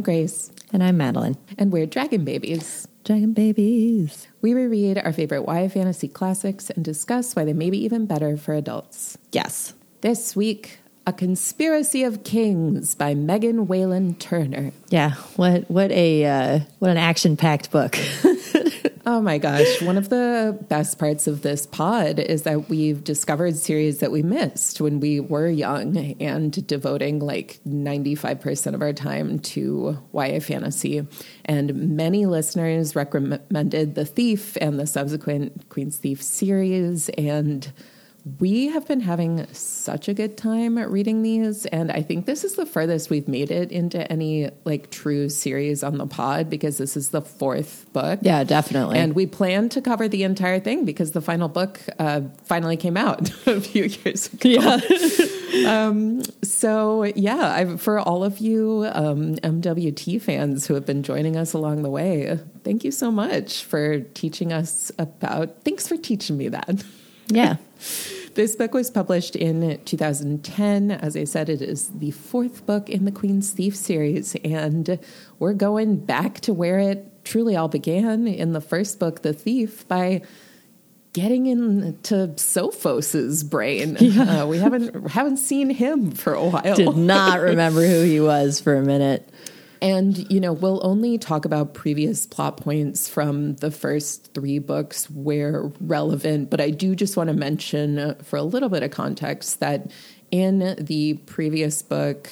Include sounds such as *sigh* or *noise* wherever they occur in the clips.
I'm Grace, And I'm Madeleine. and we're Dragon Babies. Dragon babies. We reread our favorite YA fantasy classics and discuss why they may be even better for adults. Yes. This week, A Conspiracy of Kings by Megan Whalen Turner. Yeah. What what a uh, what an action packed book. *laughs* Oh my gosh, one of the best parts of this pod is that we've discovered series that we missed when we were young and devoting like 95% of our time to YA fantasy. And many listeners recommended The Thief and the subsequent Queen's Thief series. And we have been having such a good time reading these. And I think this is the furthest we've made it into any like true series on the pod because this is the fourth book. yeah, definitely. And we plan to cover the entire thing because the final book uh, finally came out *laughs* a few years ago. yeah. *laughs* So, yeah, I, for all of you um, MWT fans who have been joining us along the way, thank you so much for teaching us about. Thanks for teaching me that. yeah. *laughs* This book was published in 2010. As I said, it is the fourth book in the Queen's Thief series, and we're going back to where it truly all began in the first book, The Thief, by getting into Sophos's brain. *laughs* Uh, we haven't haven't seen him for a while. Did not remember who he was for a minute. And, you know, we'll only talk about previous plot points from the first three books where relevant, but I do just want to mention, uh, for a little bit of context, that in the previous book,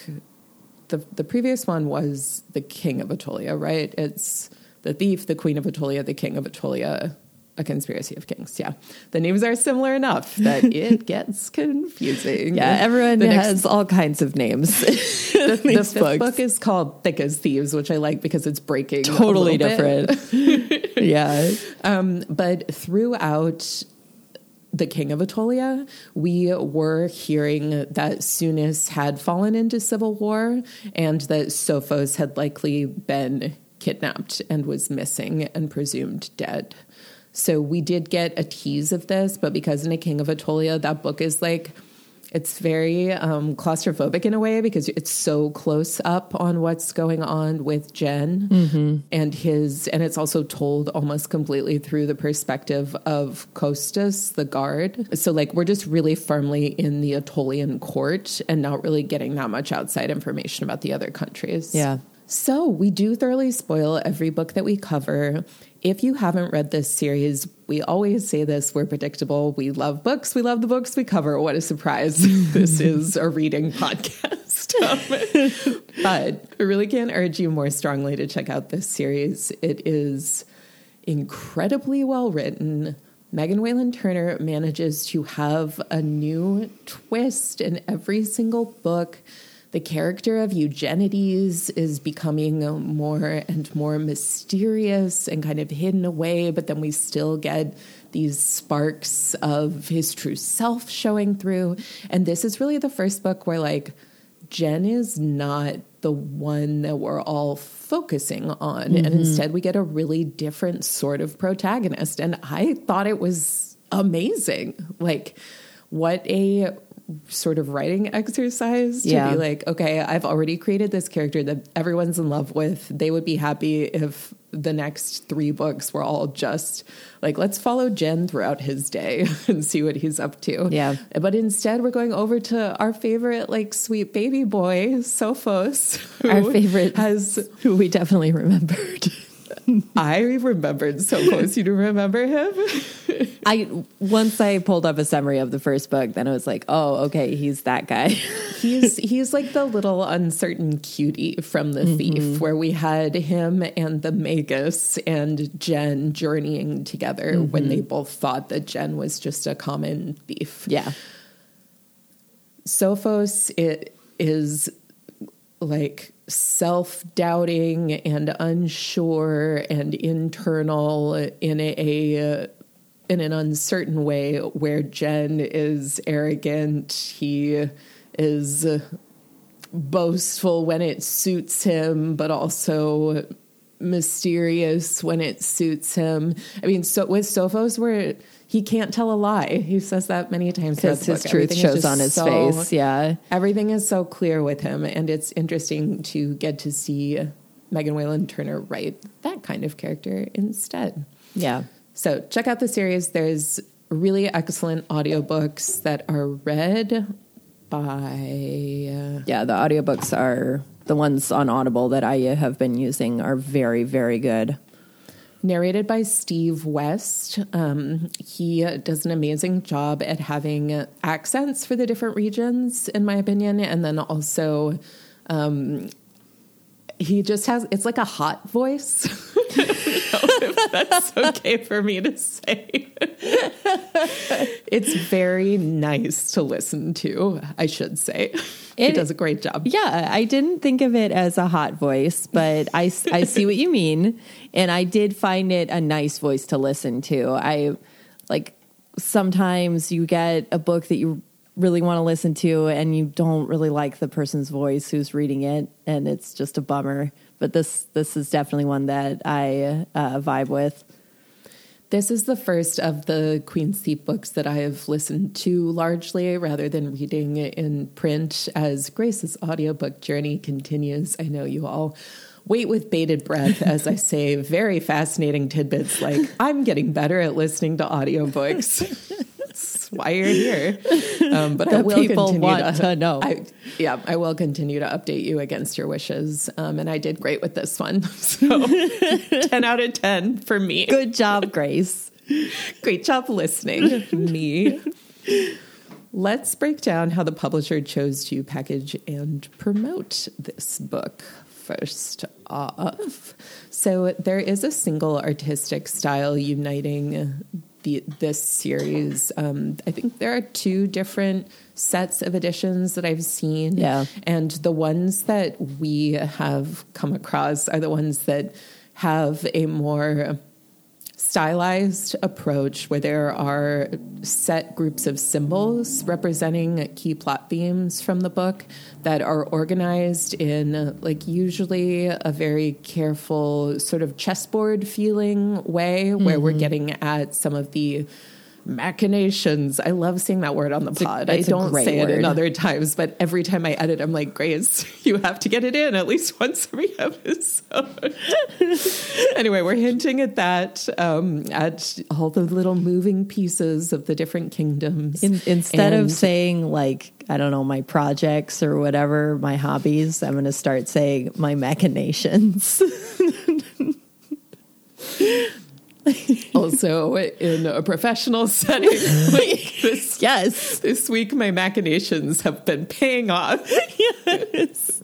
the, the previous one was The King of Attolia, right? It's The Thief, The Queen of Attolia, The King of Attolia, A Conspiracy of Kings. Yeah. The names are similar enough that *laughs* it gets confusing. Yeah, everyone The next- has all kinds of names. *laughs* the, *laughs* the fifth book is called Thick as Thieves, which I like because it's breaking. totally different. yeah. Um, but throughout the King of Attolia, we were hearing that Sunis had fallen into civil war and that Sophos had likely been kidnapped and was missing and presumed dead. So we did get a tease of this, but because in a King of Attolia, that book is like it's very um, claustrophobic in a way because it's so close up on what's going on with Gen and his, and it's also told almost completely through the perspective of Costis, the guard. So, like, we're just really firmly in the Attolian court and not really getting that much outside information about the other countries. Yeah. So, we do thoroughly spoil every book that we cover. If you haven't read this series, we always say this we're predictable. We love books. We love the books we cover. What a surprise. *laughs* this is a reading *laughs* podcast. *laughs* But I really can't urge you more strongly to check out this series. It is incredibly well written. Megan Whalen Turner manages to have a new twist in every single book. The character of Eugenides is becoming more and more mysterious and kind of hidden away, but then we still get these sparks of his true self showing through. And this is really the first book where, like, Gen is not the one that we're all focusing on. And mm-hmm. instead, we get a really different sort of protagonist. And I thought it was amazing. Like, what a sort of writing exercise to Yeah. be like, okay, I've already created this character that everyone's in love with. They would be happy if the next three books were all just like, let's follow Gen throughout his day *laughs* and see what he's up to. Yeah. But instead, we're going over to our favorite, like, sweet baby boy, Sophos. Our favorite has. who we definitely remembered. *laughs* I remembered so close You do remember him? *laughs* I once I pulled up a summary of the first book, then I was like, oh, okay, he's that guy. *laughs* he's he's like the little uncertain cutie from the mm-hmm. thief where we had him and the magus and gen journeying together mm-hmm. when they both thought that gen was just a common thief yeah. sophos it is like self-doubting and unsure and internal in a, in an uncertain way where gen is arrogant he is boastful when it suits him but also mysterious when it suits him. I mean so with sophos where he can't tell a lie he says that many times Because his book. truth Everything shows on his so- face. Yeah. Everything is so clear with him, and it's interesting to get to see Megan Whalen Turner write that kind of character instead. Yeah. So check out the series. There's really excellent audiobooks that are read by. Uh, Yeah, the audiobooks are the ones on Audible that I have been using are very, very good. Narrated by Steve West. Um, he does an amazing job at having accents for the different regions, in my opinion, and then also um, he just has it's like a hot voice. *laughs* I don't know if that's okay for me to say. it's very nice to listen to, I should say. he does a great job. Yeah, I didn't think of it as a hot voice, but I, I see what you mean. And I did find it a nice voice to listen to. I like sometimes you get a book that you really want to listen to and you don't really like the person's voice who's reading it and it's just a bummer. But this this is definitely one that I uh, vibe with. This is the first of the Queen's Thief books that I have listened to largely rather than reading it in print as Grace's audiobook journey continues. I know you all wait with bated breath as I say very fascinating tidbits like I'm getting better at listening to audiobooks. That's why you're here. Um, but I The will people continue want to know. I, yeah, I will continue to update you against your wishes. Um, and I did great with this one. *laughs* So *laughs* 10 out of 10 for me. Good job, Grace. Great job listening, me. Let's break down how the publisher chose to package and promote this book. First off, so there is a single artistic style uniting the, this series. Um, I think there are two different sets of editions that I've seen. Yeah. And the ones that we have come across are the ones that have a more stylized approach where there are set groups of symbols representing key plot themes from the book that are organized in like usually a very careful sort of chessboard feeling way where we're mm-hmm. getting at some of the machinations. I love saying that word on the a- pod. I don't say it in other times, but every time I edit, I'm like, Grace, *laughs* you have to get it in at least once every *laughs* episode. *laughs* anyway, we're hinting at that, um, at all the little moving pieces of the different kingdoms. In, instead of saying like I don't know my projects or whatever my hobbies, I'm going to start saying my machinations. *laughs* also in a professional setting, like *laughs* this, yes, this week, my machinations have been paying off. *laughs* yes.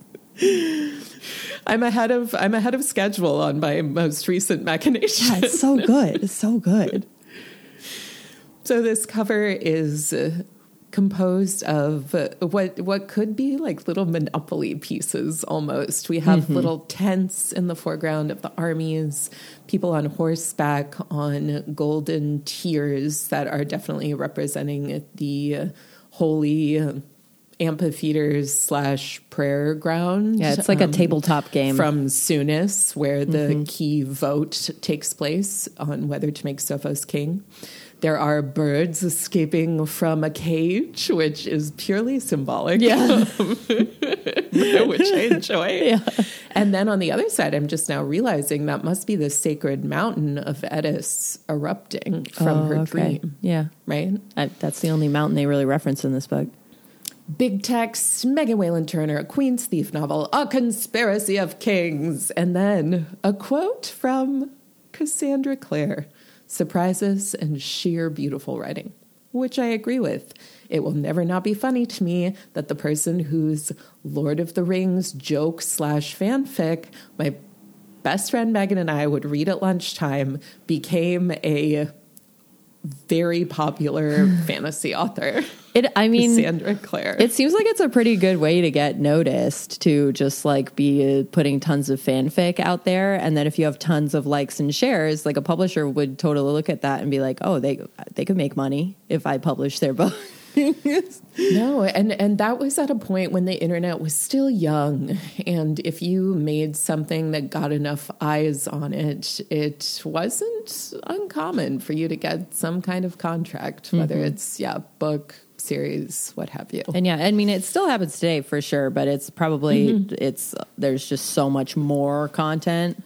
I'm ahead of I'm ahead of schedule on my most recent machination. Yeah, it's so good. It's so good. So this cover is uh, composed of uh, what what could be like little monopoly pieces almost. We have little tents in the foreground of the armies, people on horseback on golden tiers that are definitely representing the uh, holy uh, amphitheaters slash prayer ground. Yeah, it's like a um, tabletop game. from Sunis, where the key vote takes place on whether to make Sophos king. There are birds escaping from a cage, which is purely symbolic, Yeah. which *laughs* *laughs* I enjoy. Yeah. And then on the other side, I'm just now realizing that must be the sacred mountain of Eddis erupting from Oh, her okay. dream, Yeah, right? I, that's the only mountain they really reference in this book. Big text, Megan Whalen Turner, a Queen's Thief novel, A Conspiracy of Kings, and then a quote from Cassandra Clare surprises and sheer beautiful writing, which I agree with. It will never not be funny to me that the person whose Lord of the Rings joke slash fanfic my best friend Megan and I would read at lunchtime became a very popular *laughs* fantasy author. It. I *laughs* mean, Cassandra Clare. It seems like it's a pretty good way to get noticed to just like be uh, putting tons of fanfic out there, and then if you have tons of likes and shares, like a publisher would totally look at that and be like, "Oh, they they could make money if I publish their *laughs* book." No, and and that was at a point when the internet was still young, and if you made something that got enough eyes on it, it wasn't uncommon for you to get some kind of contract, whether it's yeah, book, series, what have you. And yeah, I mean, it still happens today for sure, but it's probably Mm-hmm. it's there's just so much more content.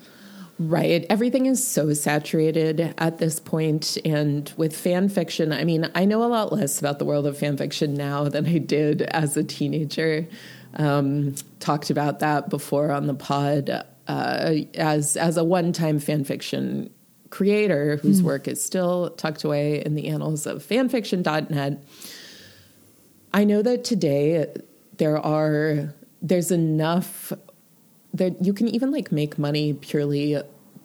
Right. Everything is so saturated at this point. And with fan fiction, I mean, I know a lot less about the world of fan fiction now than I did as a teenager. Um, talked about that before on the pod. Uh, as as a one time fan fiction creator whose work is still tucked away in the annals of fanfiction.net. I know that today there are there's enough that you can even like make money purely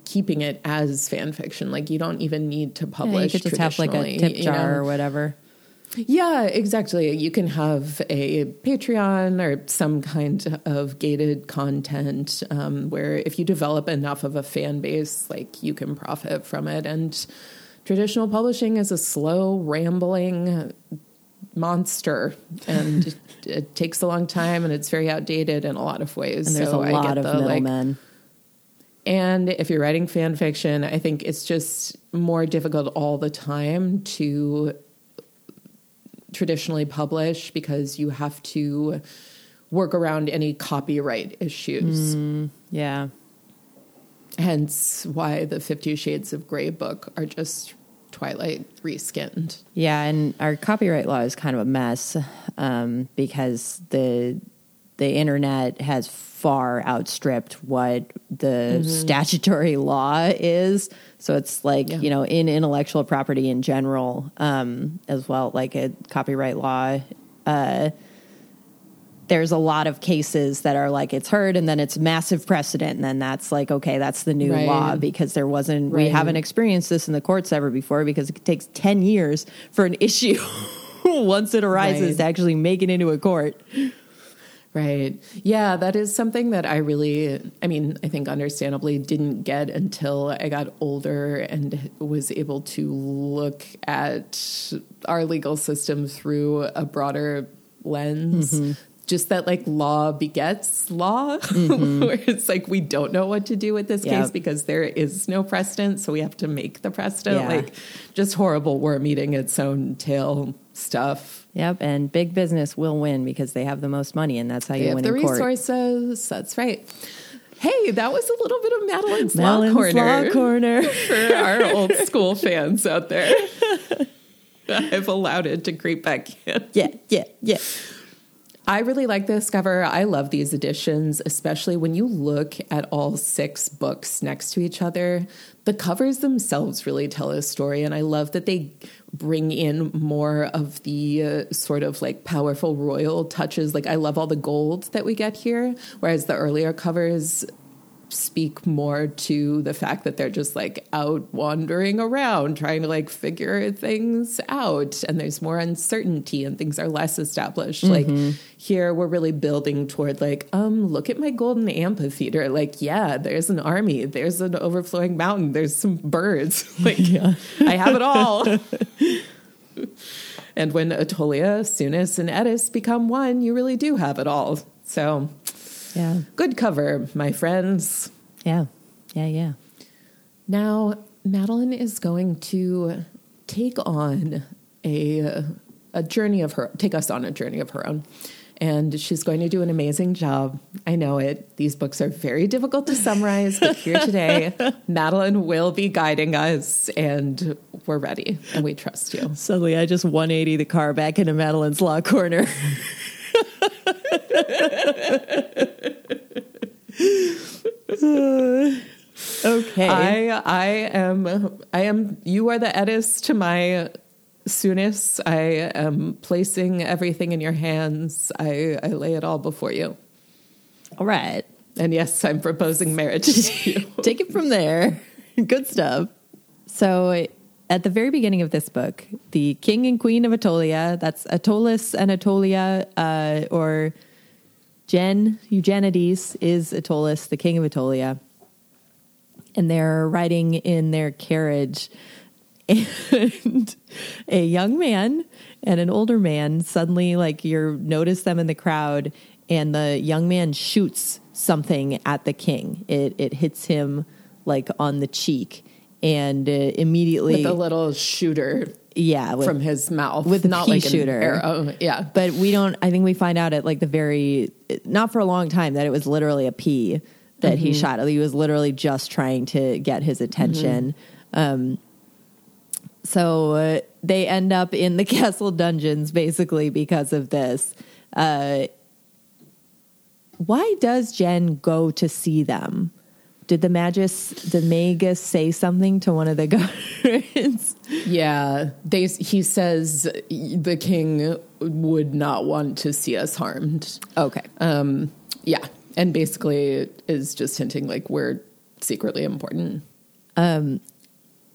keeping it as fan fiction. Like you don't even need to Yeah, you publish. could just have like a tip you jar know? or whatever. Yeah, exactly. You can have a Patreon or some kind of gated content um, where if you develop enough of a fan base, like you can profit from it. And traditional publishing is a slow, rambling monster, and it, it takes a long time, and it's very outdated in a lot of ways. And there's So a I lot get of the, like, middlemen. and if you're writing fan fiction, I think it's just more difficult all the time to traditionally publish because you have to work around any copyright issues. Mm, yeah. Hence why the Fifty Shades of Grey book are just Twilight reskinned. Yeah, and our copyright law is kind of a mess um, because the the internet has far outstripped what the statutory *laughs* law is. So it's like Yeah. you know in intellectual property in general um, as well, like a copyright law. Uh, there's a lot of cases that are like it's heard and then it's massive precedent and then that's like okay that's the new Right. law because there wasn't we haven't experienced this in the courts ever before because it takes 10 years for an issue *laughs* once it arises Right. to actually make it into a court Right. Yeah, that is something that I really, I mean, I think understandably didn't get until I got older and was able to look at our legal system through a broader lens. Mm-hmm. Just that like law begets law, mm-hmm. *laughs* where it's like we don't know what to do with this Yeah. case because there is no precedent. So we have to make the precedent. Yeah. Like just horrible worm eating its own tail stuff. yep and big business will win because they have the most money and that's how They you win the in court resources. That's right. Hey, that was a little bit of Madeleine's, Madeleine's Law Corner Law Corner. *laughs* for our old *laughs* school fans out there. I've allowed it to creep back in. yeah yeah yeah I really like this cover. I love these editions, especially when you look at all six books next to each other. The covers themselves really tell a story, and I love that they bring in more of the uh, sort of like powerful royal touches. Like, I love all the gold that we get here, whereas the earlier covers speak more to the fact that they're just like out wandering around trying to like figure things out. And there's more uncertainty and things are less established. Like here we're really building toward like um look at my golden amphitheater. Like yeah there's an army. There's an overflowing mountain. There's some birds. *laughs* Like i have it all. *laughs* And when Attolia, Sunis, and Eddis become one, you really do have it all. So yeah Good cover, my friends. yeah yeah yeah Now, Madeleine is going to take on a a journey of her take us on a journey of her own. And she's going to do an amazing job. I know it. These books are very difficult to summarize, but here *laughs* today, Madeleine will be guiding us, and we're ready, and we trust you. suddenly i just 180 the car back into madeleine's law corner *laughs* okay I I am I am you are the Eddis to my Sunis. I am placing everything in your hands. I, I lay it all before you. all right And yes, I'm proposing marriage to *laughs* you. take it from there. Good stuff. So, at the very beginning of this book, the king and queen of Attolia, that's Attolis and Attolia, uh, or Gen Eugenides is Attolis, the king of Attolia. And they're riding in their carriage. *laughs* And a young man and an older man suddenly, like, you notice them in the crowd, and the young man shoots something at the king. It, it hits him, like, on the cheek. And uh, immediately With a little shooter yeah, with, from his mouth with a not pea like shooter. an arrow. *laughs* Yeah. but we don't. I think we find out at like the very not for a long time that it was literally a pea that he shot. He was literally just trying to get his attention. Um, so uh, they end up in the *laughs* castle dungeons basically because of this. Uh, why does Gen go to see them? Did the magus, the magus, say something to one of the *laughs* guards? Yeah, they. He says the king would not want to see us harmed. okay, Um, yeah, and basically is just hinting like we're secretly important. and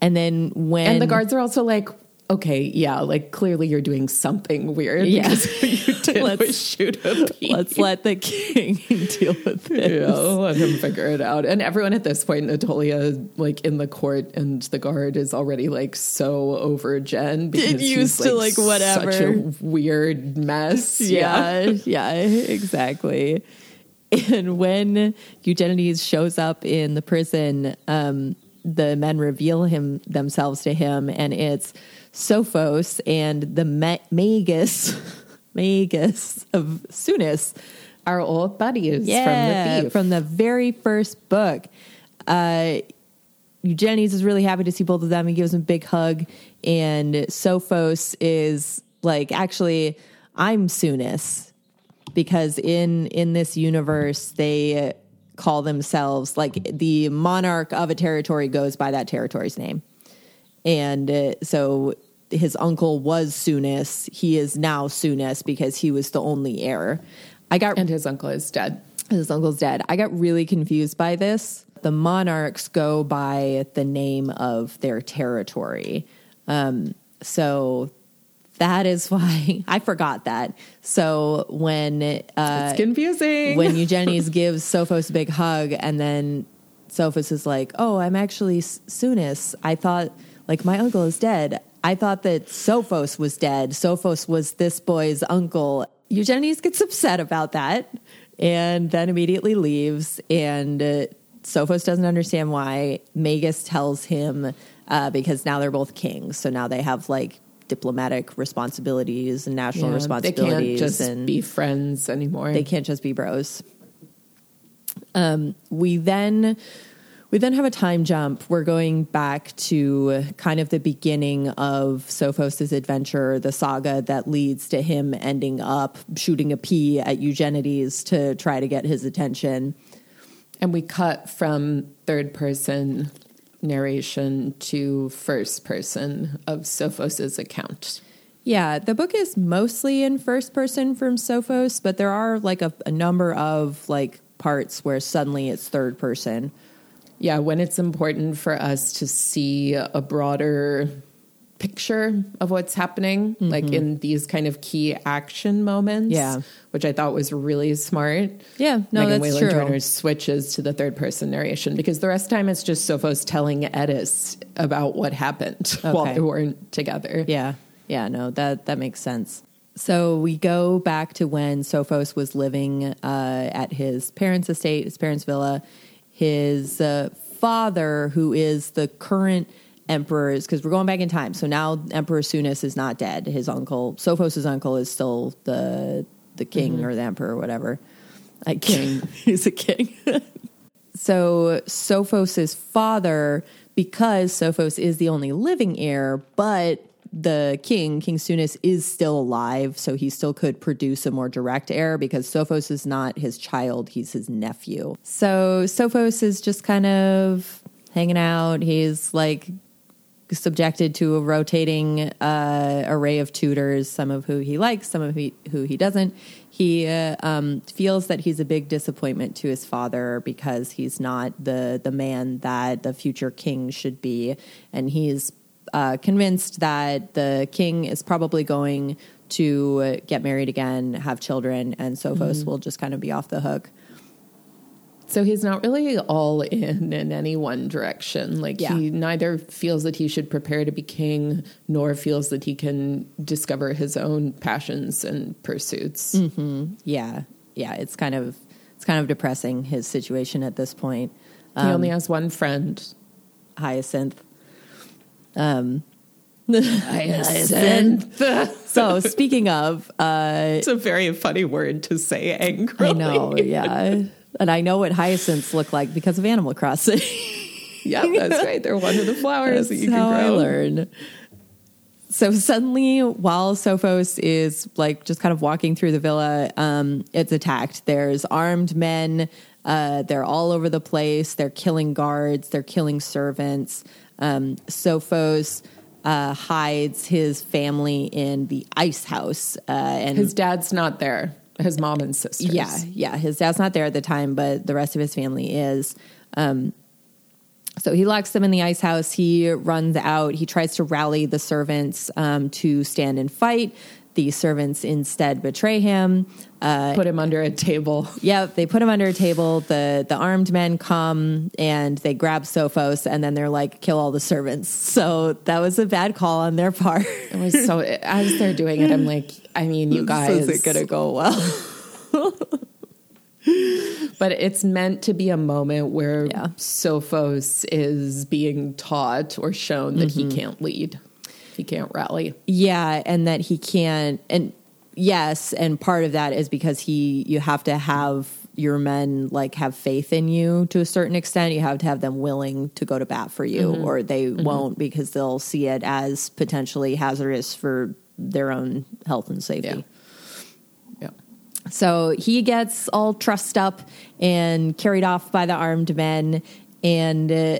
then when And the guards are also like, okay, yeah, like clearly you're doing something weird. Yeah. because *laughs* you *laughs* did Let's- was shoot a let's let the king *laughs* deal with this. Yeah, let him figure it out. And everyone at this point, Natalia, like in the court, and the guard is already like so over Gen because used to, like, whatever. Such a weird mess. Yeah, yeah, exactly. And when Eugenides shows up in the prison, um, the men reveal him themselves to him, and it's Sophos and the Ma- Magus, *laughs* Magus of Sunis. our old buddies Yeah, from the thief. from the very first book. Uh, Eugenides is really happy to see both of them. He gives them a big hug, and Sophos is like, actually, I'm Sunis because in in this universe they call themselves like the monarch of a territory goes by that territory's name, and uh, so his uncle was Sunis. He is now Sunis because he was the only heir. I got and his uncle is dead. his uncle's dead. I got really confused by this. The monarchs go by the name of their territory. Um, so that is why *laughs* I forgot that. So when uh, It's confusing. when *laughs* Eugenides gives Sophos a big hug, and then Sophos is like, "Oh, I'm actually Sunis. I thought like my uncle is dead. I thought that Sophos was dead. Sophos was this boy's uncle." Eugenides gets upset about that, and then immediately leaves. And uh, Sophos doesn't understand why. Magus tells him uh, because now they're both kings, so now they have like diplomatic responsibilities and national Yeah, they responsibilities. can't just and be friends anymore. they can't just be bros. Um, we then we then have a time jump. We're going back to kind of the beginning of Sophos's adventure, the saga that leads to him ending up shooting a pea at Eugenides to try to get his attention. And we cut from third person narration to first person of Sophos's account. Yeah, the book is mostly in first person from Sophos, but there are like a, a number of like parts where suddenly it's third person. Yeah, when it's important for us to see a broader picture of what's happening, like in these kind of key action moments. Yeah. Which I thought was really smart. Yeah, no, Megan that's Whalen true. Turner switches to the third person narration because the rest of the time it's just Sophos telling Eddis about what happened *laughs* while they weren't together. Yeah. Yeah, no, that that makes sense. So we go back to when Sophos was living uh, at his parents' estate, his parents' villa. His uh, father, who is the current emperor, because we're going back in time. So now Emperor Sunis is not dead. His uncle, Sophos' uncle, is still the the king mm-hmm. or the emperor or whatever. I king. *laughs* He's a king. *laughs* so Sophos's father, because Sophos is the only living heir, but the king, King Sunis, is still alive, so he still could produce a more direct heir because Sophos is not his child, he's his nephew. So Sophos is just kind of hanging out. He's like subjected to a rotating uh, array of tutors, some of who he likes, some of who, who he doesn't. He uh, um, feels that he's a big disappointment to his father because he's not the the man that the future king should be, and he's uh, convinced that the king is probably going to get married again, have children, and Sophos will just kind of be off the hook. So he's not really all in in any one direction. Like Yeah. he neither feels that he should prepare to be king, nor feels that he can discover his own passions and pursuits. Yeah, yeah, it's kind of it's kind of depressing his situation at this point. he only has one friend. Hyacinth. Um, *laughs* Hyacinth. *laughs* So speaking of, uh, It's a very funny word to say angrily. I know, yeah, and I know what hyacinths look like because of Animal Crossing. *laughs* Yeah, that's right. They're one of the flowers that you can how I grow. learn. So suddenly, while Sophos is like just kind of walking through the villa, um, it's attacked. There's armed men. Uh, they're all over the place. They're killing guards. They're killing servants. Um, Sophos uh, hides his family in the ice house, uh, and His dad's not there. His mom and sisters. yeah, yeah. His dad's not there at the time, but the rest of his family is. Um, so he locks them in the ice house. He runs out. He tries to rally the servants um, to stand and fight. The servants instead betray him. Uh, put him under a table. *laughs* Yep, they put him under a table. The the armed men come and they grab Sophos, and then they're like, "Kill all the servants." So that was a bad call on their part. It was so as they're doing it, I'm like, I mean, you *laughs* guys, this isn't gonna go well. *laughs* but it's meant to be a moment where Yeah. Sophos is being taught or shown that he mm-hmm. can't lead, he can't rally. Yeah, and that he can't and yes, and part of that is because he you have to have your men like have faith in you to a certain extent. You have to have them willing to go to bat for you or they won't because they'll see it as potentially hazardous for their own health and safety. Yeah. So he gets all trussed up and carried off by the armed men, and uh,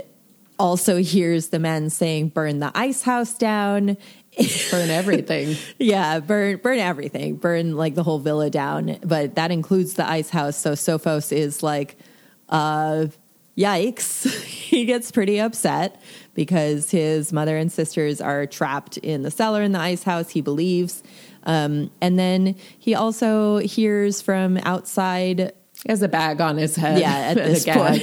also hears the men saying, "Burn the ice house down." *laughs* Burn everything. yeah, burn, burn everything, burn like the whole villa down. But that includes the ice house. So Sophos is like, uh, yikes. *laughs* he gets pretty upset because his mother and sisters are trapped in the cellar in the ice house, he believes. Um, and then he also hears from outside He has a bag on his head. yeah, at *laughs* this gag.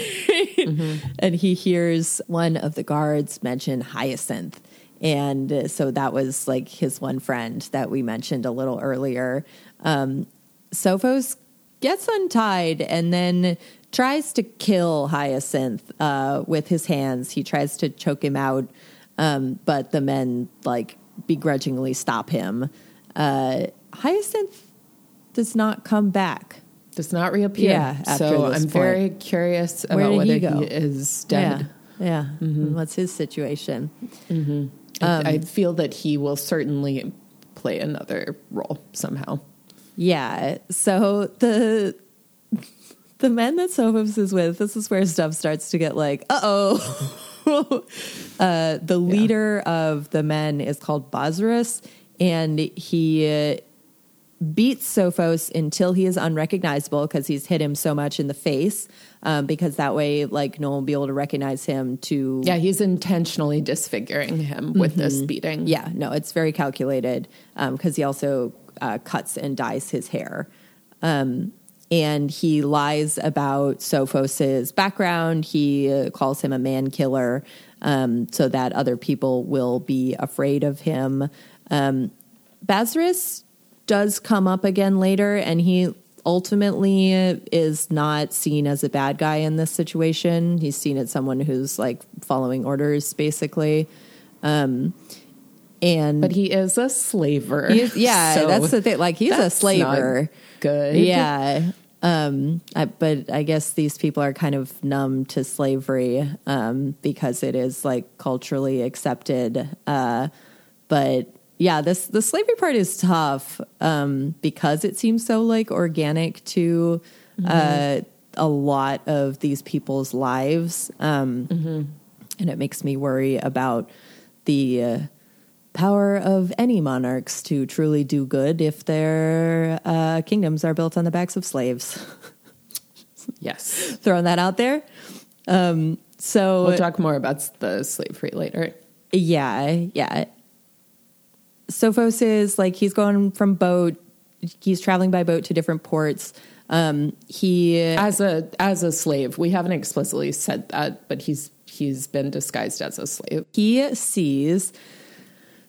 Point. *laughs* and he hears one of the guards mention Hyacinth. And uh, so that was like his one friend that we mentioned a little earlier. Um, Sophos gets untied and then tries to kill Hyacinth uh, with his hands. He tries to choke him out, um, but the men like begrudgingly stop him. Uh, Hyacinth does not come back. Does not reappear. Yeah, so I'm very curious Where about did whether he go? he is dead. Yeah. Yeah. What's his situation? I, I feel that he will certainly play another role somehow. Yeah. So the the men that Sophos is with, this is where stuff starts to get like, uh oh. *laughs* uh, the leader of the men is called Basrus, and he beats Sophos until he is unrecognizable because he's hit him so much in the face. Um, because that way, like, no one will be able to recognize him to Yeah, he's intentionally disfiguring him with this beating. Mm-hmm. Yeah, no, it's very calculated because he also uh, cuts and dyes his hair. Um, and he lies about Sophos's background. He uh, calls him a man killer um, so that other people will be afraid of him. Um, Basarus does come up again later, and he ultimately is not seen as a bad guy in this situation. He's seen as someone who's like following orders, basically. Um, and But he is a slaver. is- yeah, *laughs* So that's the thing. Like he's a slaver. Good. Yeah. Um, I, but I guess these people are kind of numb to slavery um, because it is like culturally accepted. Uh, but yeah, this the slavery part is tough um, because it seems so like organic to uh, a lot of these people's lives, um, and it makes me worry about the. Uh, power of any monarchs to truly do good if their uh, kingdoms are built on the backs of slaves. *laughs* Yes. Throwing that out there. Um, so We'll talk more about the slavery later. yeah, yeah. Sophos is like he's going from boat. He's traveling by boat to different ports. Um, he As a as a slave, we haven't explicitly said that, but he's he's been disguised as a slave. he sees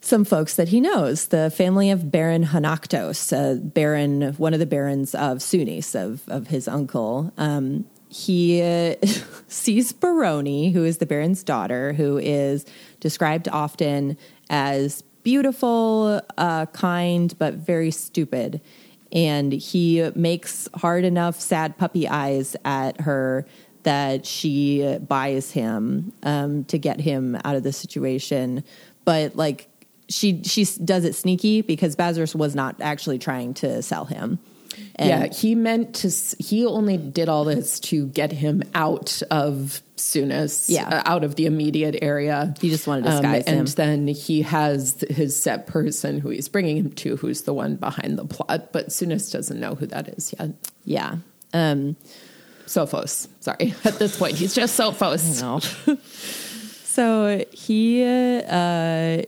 some folks that he knows, the family of Baron Hanaktos, uh, Baron, one of the barons of Sunis, of, of his uncle. Um, he uh, *laughs* sees Baroni, who is the Baron's daughter, who is described often as beautiful, uh, kind, but very stupid. And he makes hard enough sad puppy eyes at her that she buys him um, to get him out of the situation. But like she she does it sneaky because Bazarus was not actually trying to sell him. And yeah, he meant to. He only did all this to get him out of Sunis, Yeah. uh, out of the immediate area. He just wanted to disguise and him. then he has his set person who he's bringing him to, who's the one behind the plot. But Sunis doesn't know who that is yet. yeah. Um, Sophos, sorry. *laughs* At this point, he's just Sophos. No. *laughs* so he uh,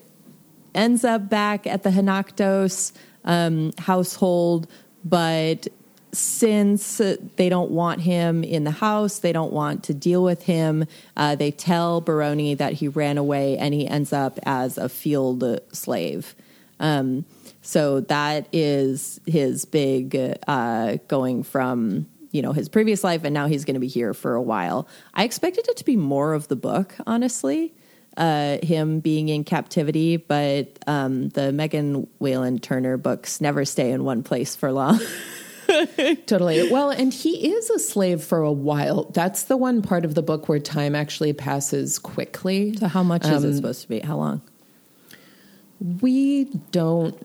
ends up back at the Hanaktos um, household, but since they don't want him in the house, they don't want to deal with him. Uh, they tell Baroni that he ran away and he ends up as a field slave. Um, so that is his big uh, going from you know his previous life, and now he's going to be here for a while. I expected it to be more of the book, honestly, uh, him being in captivity, but um, the Megan Whalen Turner books never stay in one place for long. *laughs* *laughs* Totally. Well, and he is a slave for a while. That's the one part of the book where time actually passes quickly. so how much is it um, supposed to be? How long? We don't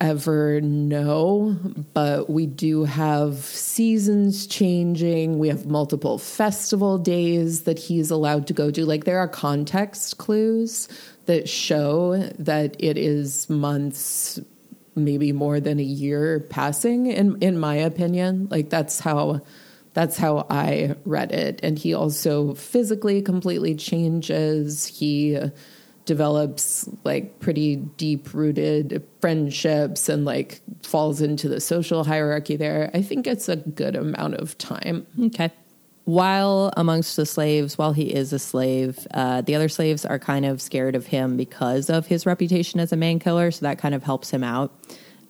ever know, but we do have seasons changing. We have multiple festival days that he's allowed to go to. Like there are context clues that show that it is months, maybe more than a year passing in in my opinion. Like that's how that's how I read it. And he also physically completely changes. He develops like pretty deep rooted friendships and like falls into the social hierarchy there. I think it's a good amount of time. Okay. While amongst the slaves, while he is a slave, uh, the other slaves are kind of scared of him because of his reputation as a man killer. So that kind of helps him out.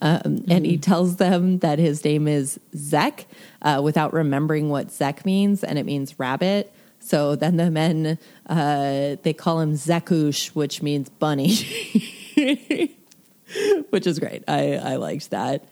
Um, And he tells them that his name is Zek uh, without remembering what Zek means, and it means rabbit. So then the men uh, they call him Zekush, which means bunny, *laughs* which is great. I, I liked that.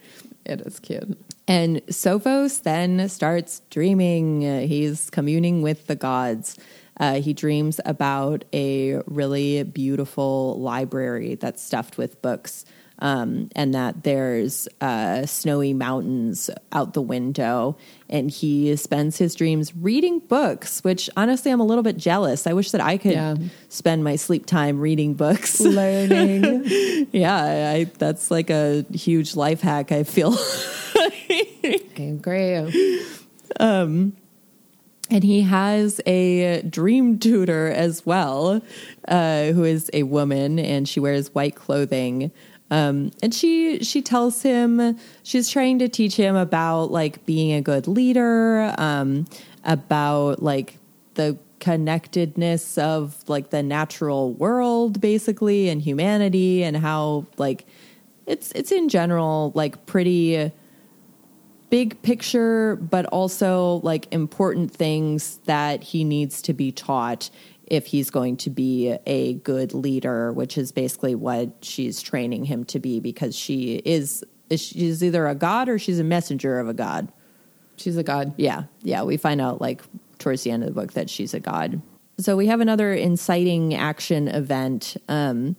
It is cute. And Sophos then starts dreaming. Uh, he's communing with the gods. Uh, he dreams about a really beautiful library that's stuffed with books, um, and that there's uh, snowy mountains out the window. And he spends his dreams reading books, which honestly, I'm a little bit jealous. I wish that I could Yeah. spend my sleep time reading books. *laughs* Learning. yeah, I, that's like a huge life hack, I feel. *laughs* I agree. and he has a dream tutor as well, uh, who is a woman, and she wears white clothing. Um, and she she tells him she's trying to teach him about like being a good leader, um, about like the connectedness of like the natural world, basically, and humanity, and how like it's it's in general like pretty big picture, but also like important things that he needs to be taught if he's going to be a good leader, which is basically what she's training him to be because she is she's either a god or she's a messenger of a god. She's a god. Yeah, yeah, we find out like towards the end of the book that she's a god. So we have another inciting action event um,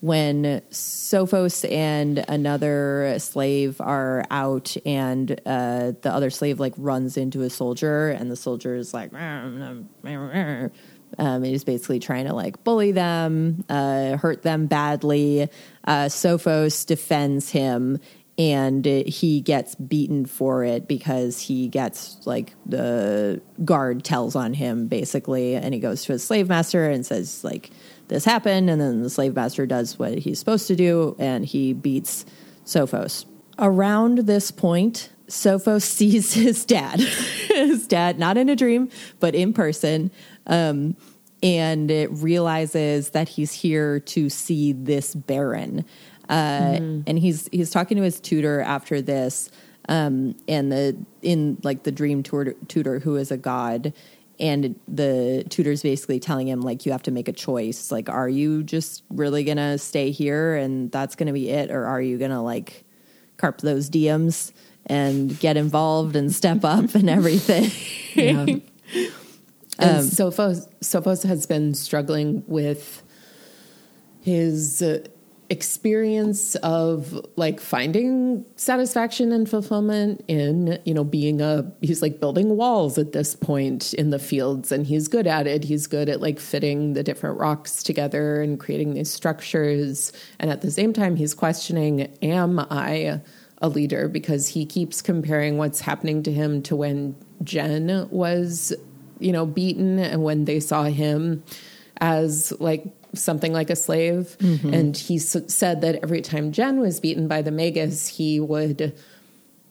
when Sophos and another slave are out, and uh, the other slave like runs into a soldier, and the soldier is like, um, basically trying to like bully them, uh, hurt them badly. Uh, Sophos defends him and he gets beaten for it because he gets like the guard tells on him basically and he goes to his slave master and says like this happened and then the slave master does what he's supposed to do and he beats sophos around this point sophos *laughs* sees his dad *laughs* his dad not in a dream but in person um, and it realizes that he's here to see this baron uh, and he's he's talking to his tutor after this, um, and the in like the dream tutor, tutor who is a god, and the tutor's basically telling him like you have to make a choice. Like, are you just really gonna stay here and that's gonna be it, or are you gonna like carp those DMs and get involved and step up and everything? Yeah. *laughs* And Sophos, Sophos has been struggling with his uh, experience of like finding satisfaction and fulfillment in you know being a he's like building walls at this point in the fields and he's good at it. He's good at like fitting the different rocks together and creating these structures. And at the same time he's questioning am i a leader? Because he keeps comparing what's happening to him to when gen was you know beaten and when they saw him as like something like a slave. Mm-hmm. And he s- said that every time Gen was beaten by the Magus, he would,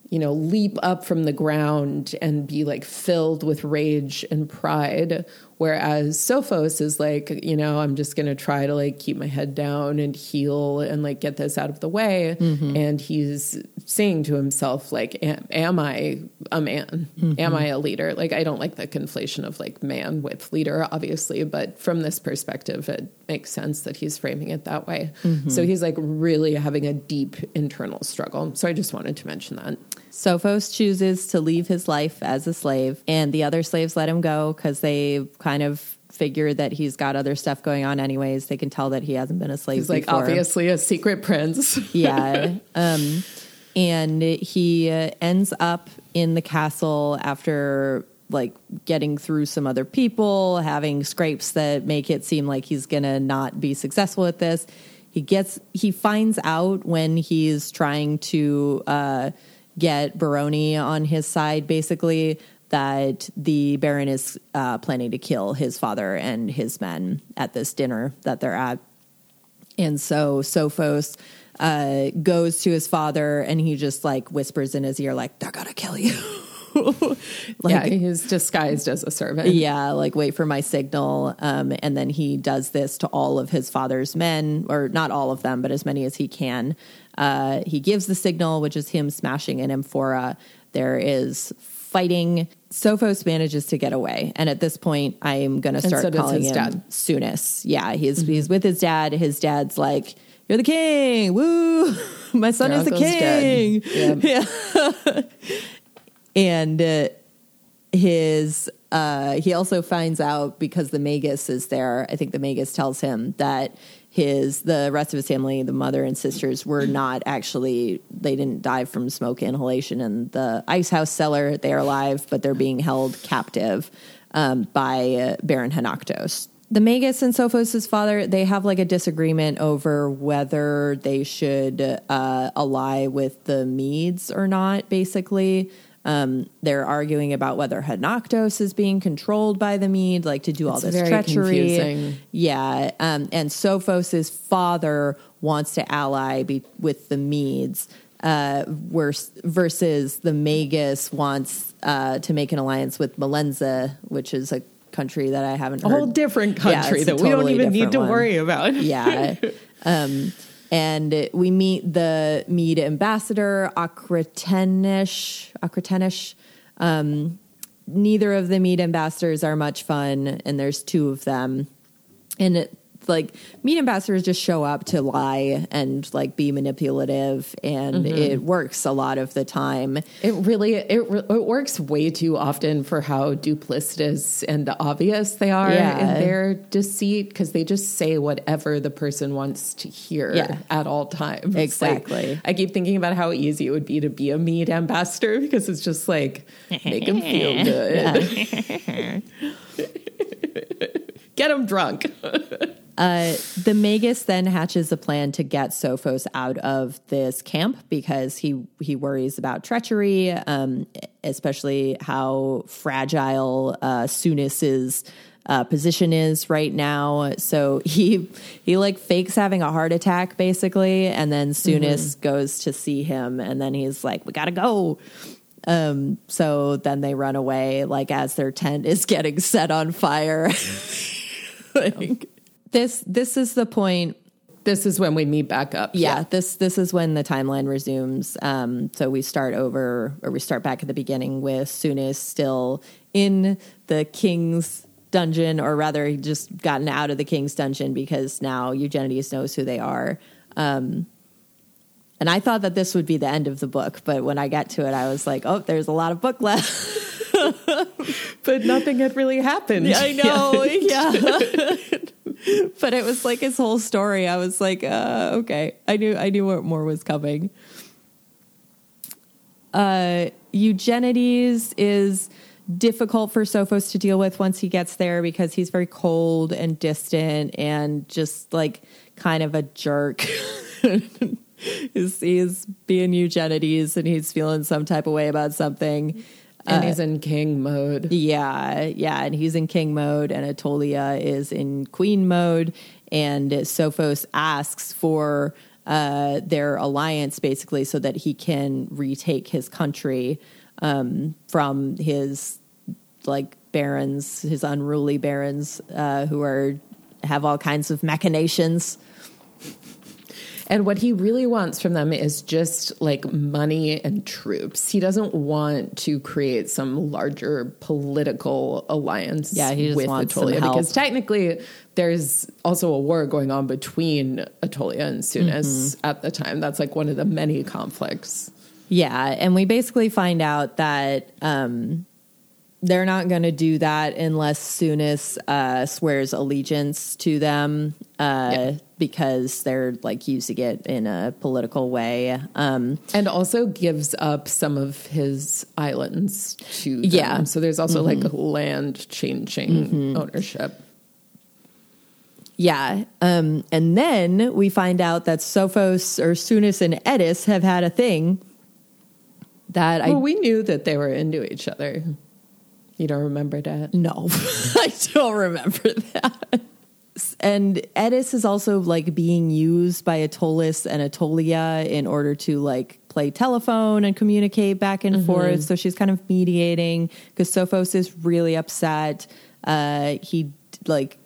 you know, leap up from the ground and be like filled with rage and pride. Whereas Sophos is like, you know, I'm just going to try to like keep my head down and heal and like get this out of the way. Mm-hmm. And he's saying to himself, like, am, am I a man? Mm-hmm. Am I a leader? Like, I don't like the conflation of like man with leader, obviously, but from this perspective, it makes sense that he's framing it that way. Mm-hmm. So he's like really having a deep internal struggle. So I just wanted to mention that. Sophos chooses to leave his life as a slave, and the other slaves let him go because they kind of figure that he's got other stuff going on anyways. They can tell that he hasn't been a slave He's like before. obviously a secret prince. *laughs* yeah. Um, and he uh, ends up in the castle after like getting through some other people, having scrapes that make it seem like he's gonna not be successful at this. He gets he finds out when he's trying to uh, get Baroni on his side, basically that the Baron is uh, planning to kill his father and his men at this dinner that they're at. And so Sophos uh, goes to his father and he just like whispers in his ear, like, they're gonna kill you. *laughs* yeah, he's disguised as a servant. Yeah, like wait for my signal. Um, and then he does this to all of his father's men, or not all of them, but as many as he can. Uh, he gives the signal, which is him smashing an amphora. There is fighting. Sophos manages to get away, and at this point, I am going to start so calling his him dad. Mm-hmm. Sounis. Yeah, he's he's with his dad. His dad's like, "You're the king! Woo! *laughs* My son Your is the king!" dead. *laughs* Yeah. and uh, his uh, he also finds out because the magus is there. I think the magus tells him that his the rest of his family, the mother and sisters, were not actually they didn't die from smoke inhalation in the ice house cellar. They are alive, but they're being held captive um, by uh, Baron Hanaktos. The Magus and Sophos' father, they have like a disagreement over whether they should uh, ally with the Medes or not, basically. Um, they're arguing about whether Hanaktos is being controlled by the Mede, like to do all It's this treachery. confusing. Yeah, um, and Sophos' father wants to ally be, with the Medes, uh, vers- versus the Magus wants uh, to make an alliance with Melenze, which is a country that I haven't A heard. whole different country a that we don't even need to one. worry about. Yeah. *laughs* um, and we meet the Mede ambassador, Akretenesh. Akretenesh. Um, neither of the Mede ambassadors are much fun, and there's two of them. And like Mede ambassadors just show up to lie and like be manipulative, and mm-hmm. it works a lot of the time. It really it, it works way too often for how duplicitous and obvious they are Yeah. in their deceit because they just say whatever the person wants to hear Yeah. at all times. It's like- Exactly. I keep thinking about how easy it would be to be a meat ambassador because it's just like make them feel *laughs* good. *laughs* Get them drunk. *laughs* Uh, the Magus then hatches a plan to get Sophos out of this camp because he he worries about treachery, um, especially how fragile uh, Sounis's uh, position is right now. So he he like fakes having a heart attack basically, and then Sounis goes to see him, and then he's like, "We gotta go." Um, so then they run away, like as their tent is *laughs* getting set on fire. *laughs* Like, this this is the point This is when we meet back up. yeah, this this is when the timeline resumes. Um, so we start over, or we start back at the beginning with Sounis still in the king's dungeon, or rather, he just gotten out of the king's dungeon because now Eugenides knows who they are. Um, and I thought that this would be the end of the book, but when I got to it, I was like, "Oh, there's a lot of book left." *laughs* But nothing had really happened. I know, *laughs* yeah. *laughs* *laughs* but it was like his whole story. I was like, uh, okay, I knew I knew what more was coming. Uh, Eugenides is difficult for Sophos to deal with once he gets there because he's very cold and distant and just like kind of a jerk. *laughs* he's, he's being Eugenides and he's feeling some type of way about something. And he's in king mode. Yeah, yeah, and he's in king mode, and Attolia is in queen mode, and Sophos asks for uh, their alliance basically so that he can retake his country um, from his like barons, his unruly barons uh, who are have all kinds of machinations. And what he really wants from them is just like money and troops. He doesn't want to create some larger political alliance Yeah, he just with wants Attolia help. because technically there's also a war going on between Attolia and Sounis Mm-hmm. at the time. That's like one of the many conflicts. Yeah, and we basically find out that um, they're not going to do that unless Sounis uh, swears allegiance to them uh, Yeah. because they're like using it in a political way. Um, And also gives up some of his islands to them. Yeah. Mm-hmm. So there's also like land changing ownership. yeah, um, and then we find out that Sophos or Sounis and Eddis have had a thing that I well, we knew that they were into each other. You don't remember that? No, *laughs* I don't remember that. And Eddis is also like being used by Attolis and Attolia in order to like play telephone and communicate back and forth. So she's kind of mediating because Sophos is really upset. Uh, he like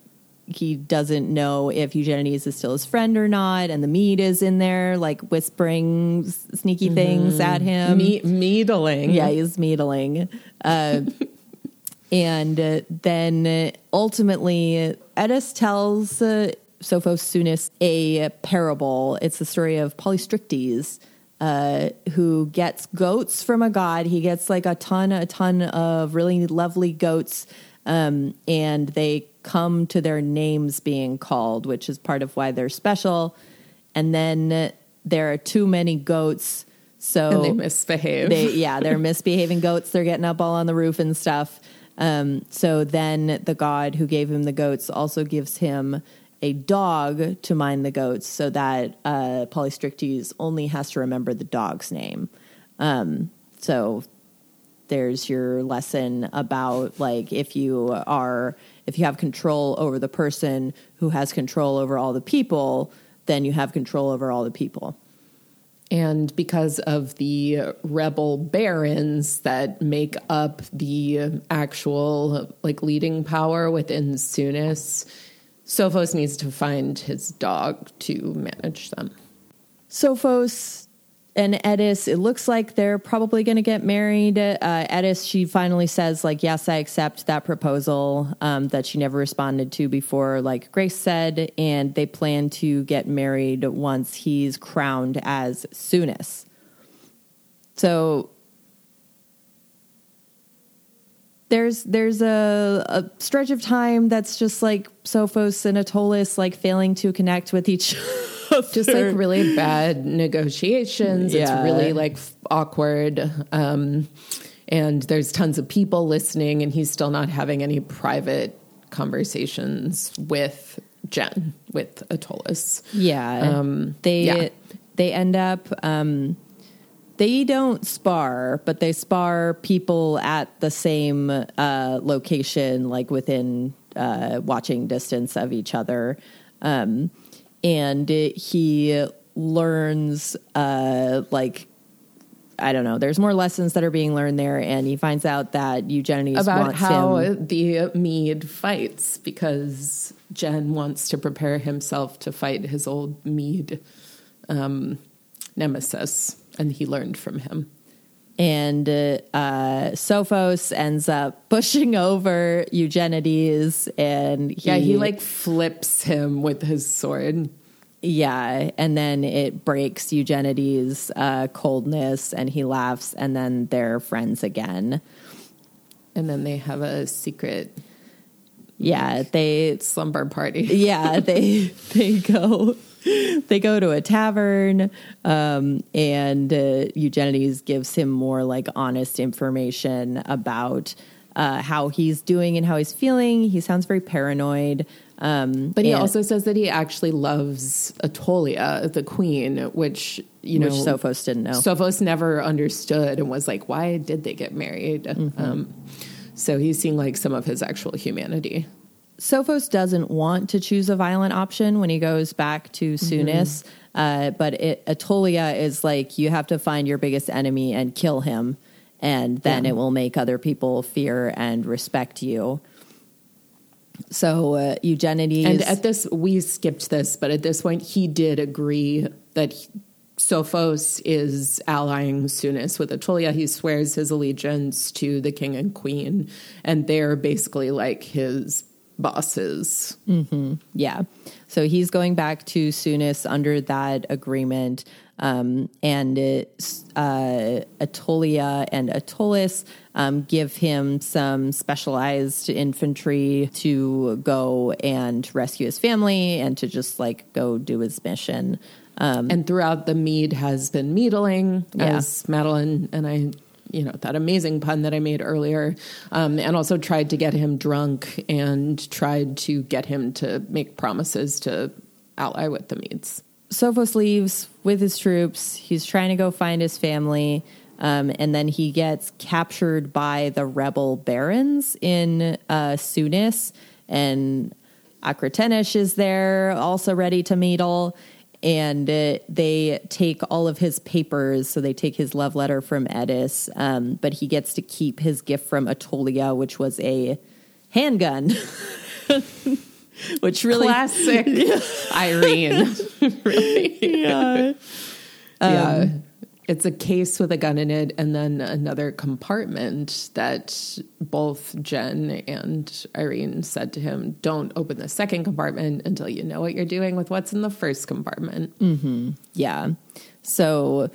he doesn't know if Eugenides is still his friend or not, and the Mede is in there like whispering sneaky things at him. Me- meadling. Yeah, he's meadling. Uh, *laughs* and uh, then uh, ultimately, Eddis tells uh, Sophos Sounis a parable. It's the story of Polystrictes, uh, who gets goats from a god. He gets like a ton, a ton of really lovely goats, um, and they come to their names being called, which is part of why they're special. And then uh, there are too many goats. So And they misbehave. they yeah they're misbehaving goats they're getting up all on the roof and stuff um, so then the god who gave him the goats also gives him a dog to mind the goats so that uh, polystrictes only has to remember the dog's name. Um, so there's your lesson about like if you are if you have control over the person who has control over all the people then you have control over all the people And because of the rebel barons that make up the actual like leading power within Sounis, Sophos needs to find his dog to manage them. Sophos and Eddis, it looks like they're probably going to get married. Uh, Eddis, she finally says, like, yes, I accept that proposal um, that she never responded to before, like Grace said, and they plan to get married once he's crowned as Sounis. So there's there's a, a stretch of time that's just like Sophos and Attolis like failing to connect with each *laughs* other. Just like *laughs* really bad negotiations. Yeah. It's really like f- awkward. Um, and there's tons of people listening, and he's still not having any private conversations with Gen, with Attolis. Yeah. Um, they yeah. they end up um they don't spar, but they spar people at the same uh, location, like within uh, watching distance of each other. Um, and he learns uh, like I don't know. There's more lessons that are being learned there, and he finds out that Eugenides about wants how him. the Mede fights because Gen wants to prepare himself to fight his old Mede um, nemesis, and he learned from him. And uh, Sophos ends up *laughs* pushing over Eugenides, and he, Yeah, he like flips him with his sword. yeah, and then it breaks Eugenides' uh, coldness, and he laughs, and then they're friends again. And then they have a secret Yeah, they slumber party. yeah they *laughs* they go *laughs* they go to a tavern um, and uh, eugenides gives him more like honest information about uh, how he's doing and how he's feeling he sounds very paranoid um, But he and- also says that he actually loves Attolia, the queen, which, you know, which sophos didn't know Sophos never understood and was like, why did they get married? Mm-hmm. Um, so he's seeing like some of his actual humanity. Sophos doesn't want to choose a violent option when he goes back to Sounis, uh, but it, Attolia is like you have to find your biggest enemy and kill him, and then Yeah. it will make other people fear and respect you. So uh, Eugenides, And at this, we skipped this, but at this point, he did agree that he- Sophos is allying Sounis with Attolia. He swears his allegiance to the king and queen, and they're basically like his bosses. Yeah. So he's going back to Sounis under that agreement. Um, and it, uh, Attolia and Attolis um, give him some specialized infantry to go and rescue his family and to just like go do his mission. and throughout the Mede has been meadling Yeah. as Madeleine and I, you know, that amazing pun that I made earlier, um, and also tried to get him drunk and tried to get him to make promises to ally with the Medes. Sophos leaves with his troops. He's trying to go find his family. Um, and then he gets captured by the rebel barons in uh, Sounis. And Akretenesh is there, also ready to meddle. And uh, they take all of his papers. So they take his love letter from Eddis, um, but he gets to keep his gift from Attolia, which was a handgun. *laughs* which really Classic *laughs* Irene. *laughs* really. yeah. yeah. It's a case with a gun in it, and then another compartment that both Gen and Irene said to him, Don't open the second compartment until you know what you're doing with what's in the first compartment. Mm-hmm. Yeah. So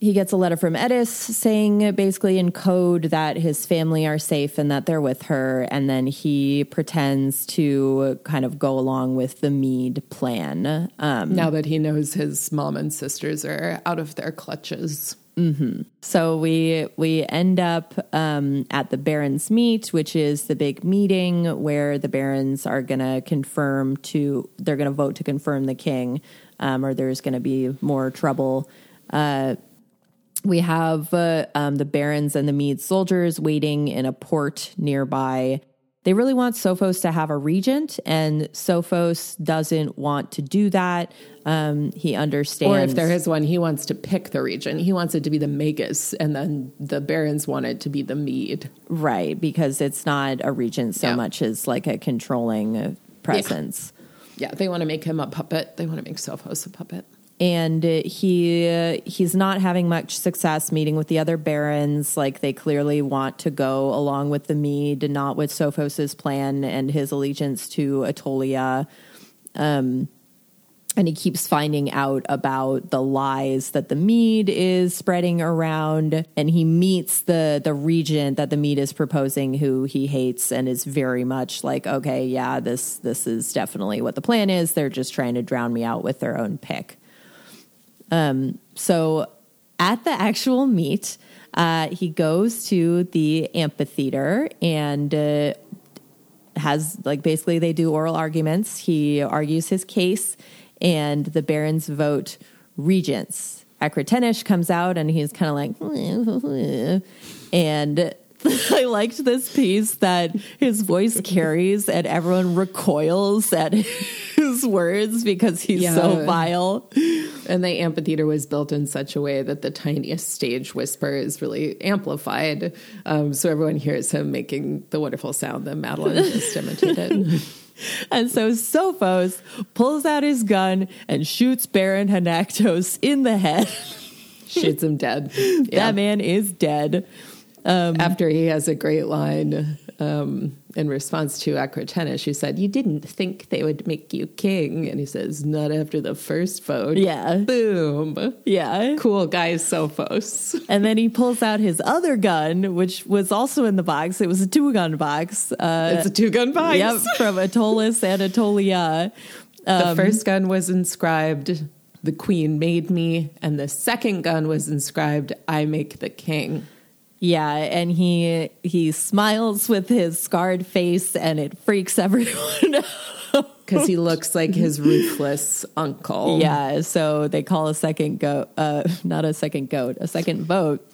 he gets a letter from Eddis saying basically in code that his family are safe and that they're with her. And then he pretends to kind of go along with the Mede plan. Um, Now that he knows his mom and sisters are out of their clutches. so we we end up um, at the Barons meet, which is the big meeting where the Barons are going to confirm to they're going to vote to confirm the king, um, or there's going to be more trouble. Uh, we have uh, um, the barons and the Mede soldiers waiting in a port nearby. They really want Sophos to have a regent, and Sophos doesn't want to do that. Um, he understands. Or if there is one, he wants to pick the region. He wants it to be the Magus, and then the barons want it to be the Mede. right, because it's not a regent so Yeah. much as like a controlling uh, presence. Yeah, they want to make him a puppet. They want to make Sophos a puppet. And uh, he uh, he's not having much success meeting with the other barons. Like they clearly want to go along with the Mede, not with Sophos's plan and his allegiance to Attolia. Um, and he keeps finding out about the lies that the Mede is spreading around. And he meets the the regent that the Mede is proposing, who he hates, and is very much like, okay, yeah, this this is definitely what the plan is. They're just trying to drown me out with their own pick. So at the actual meet, uh, he goes to the amphitheater and uh, has like basically they do oral arguments. He argues his case, and the barons vote regents. Akretenesh comes out and he's kind of like, *laughs* and *laughs* I liked this piece that his voice carries, and everyone recoils at *laughs* his words because he's so vile. And the amphitheater was built in such a way that the tiniest stage whisper is really amplified. Um, so everyone hears him making the wonderful sound that Madeleine *laughs* just imitated. And so Sophos pulls out his gun and shoots Baron Hanaktos in the head. Shoots him dead. Yeah. That man is dead. After he has a great line um, in response to Akretenesh, who said, You didn't think they would make you king. And he says, Not after the first vote. Yeah. Boom. Yeah. Cool guy, Sophos. *laughs* And then he pulls out his other gun, which was also in the box. It was a two gun box. Uh, It's a two gun box. yep, from Attolis Anatolia. The first gun was inscribed, The Queen made me. And the second gun was inscribed, I make the king. Yeah, and he he smiles with his scarred face, and it freaks *laughs* everyone out. Because he looks like his ruthless uncle. Yeah, so they call a second goat, uh, not a second goat, a second vote,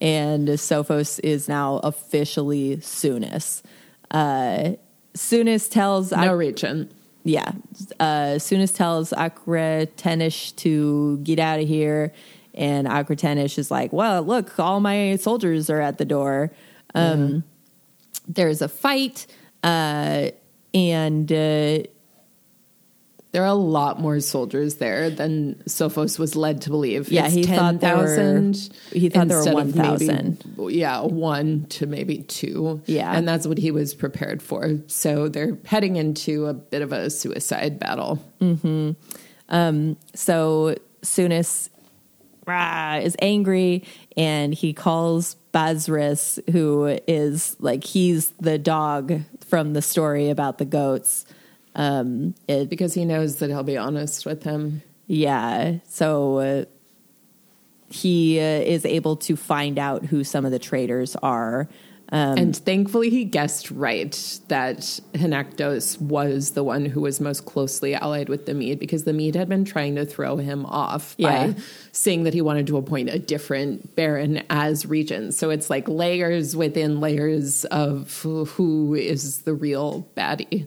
and Sophos is now officially Sounis. Uh, Sounis tells No regent. yeah, uh, Sounis tells Akretenesh to get out of here, and Akretenesh is like, "Well, look, all my soldiers are at the door." Um, There's a fight, uh, and uh, There are a lot more soldiers there than Sophos was led to believe. Yeah, It's he thought there were- 10,000 he thought there were maybe- 1,000. Yeah, one to maybe two. Yeah. And that's what he was prepared for. So they're heading into a bit of a suicide battle. Hmm. So Sounis rah, is angry and he calls Basrus, who is like he's the dog from the story about the goats. Um, it, Because he knows that he'll be honest with him. yeah, so uh, he uh, is able to find out who some of the traitors are. Um, and thankfully, he guessed right that Hanaktos was the one who was most closely allied with the Mede because the Mede had been trying to throw him off Yeah. by saying that he wanted to appoint a different baron as regent. So it's like layers within layers of who is the real baddie.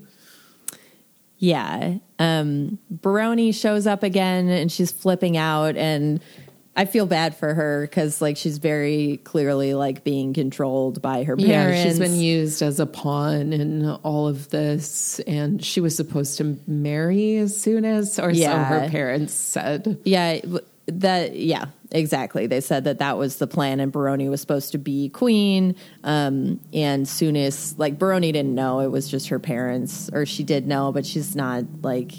Yeah. Um Baroni shows up again and she's flipping out and I feel bad for her because like she's very clearly like being controlled by her parents. Yeah, she's been used as a pawn in all of this, and she was supposed to marry as soon as, or so her parents said. Yeah, that yeah, exactly. They said that that was the plan, and Baroni was supposed to be queen. Um, and Sounis, like Baroni, didn't know it was just her parents, or she did know, but she's not like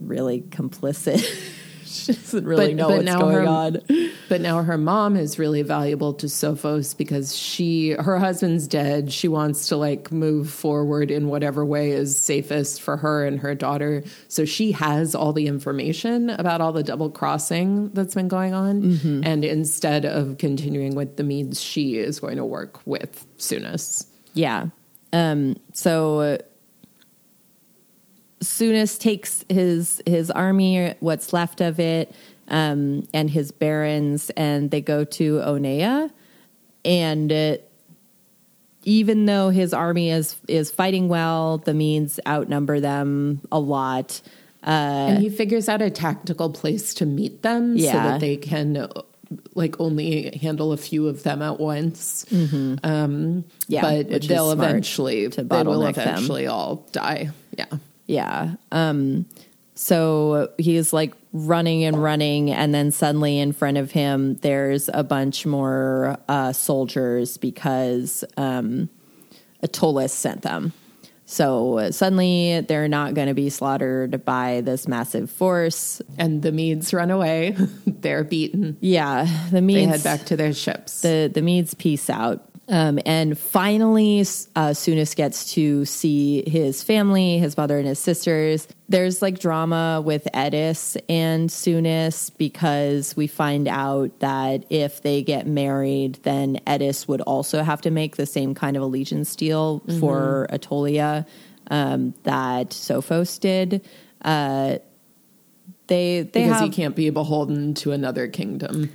really complicit. *laughs* *laughs* she doesn't really know what's going her, on. *laughs* But now her mom is really valuable to Sophos because she her husband's dead. She wants to like move forward in whatever way is safest for her and her daughter. So she has all the information about all the double crossing that's been going on. Mm-hmm. And instead of continuing with the Medes, she is going to work with Sounis. Yeah. Um, so Sounis takes his his army, what's left of it, um, and his barons, and they go to Onea. And uh, even though his army is is fighting well, the means outnumber them a lot. Uh, and he figures out a tactical place to meet them so that they can like only handle a few of them at once. Um, Mm-hmm. Yeah, but they'll eventually they will bottleneck them. eventually all die. Yeah. Yeah. Um, so he's like running and running, and then suddenly in front of him, there's a bunch more uh, soldiers because um, Attolis sent them. So suddenly they're not going to be slaughtered by this massive force. And the Medes run away. *laughs* They're beaten. Yeah, the They Medes head back to their ships. the the Medes peace out. Um, and finally, uh, gets to see his family, his mother and his sisters. There's like drama with Eddis and Sounis because we find out that if they get married, then Eddis would also have to make the same kind of allegiance deal for Attolia um, that Sophos did. Uh, they they because have he can't be beholden to another kingdom.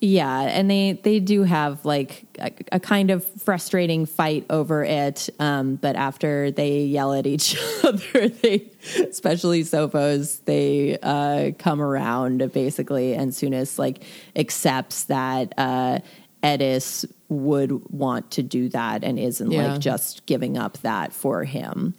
Yeah, and they they do have like a, a kind of frustrating fight over it. Um, but after they yell at each *laughs* other, they especially Sophos, they uh, come around basically, and Sounis like accepts that uh, Eddis would want to do that and isn't Yeah. like just giving up that for him.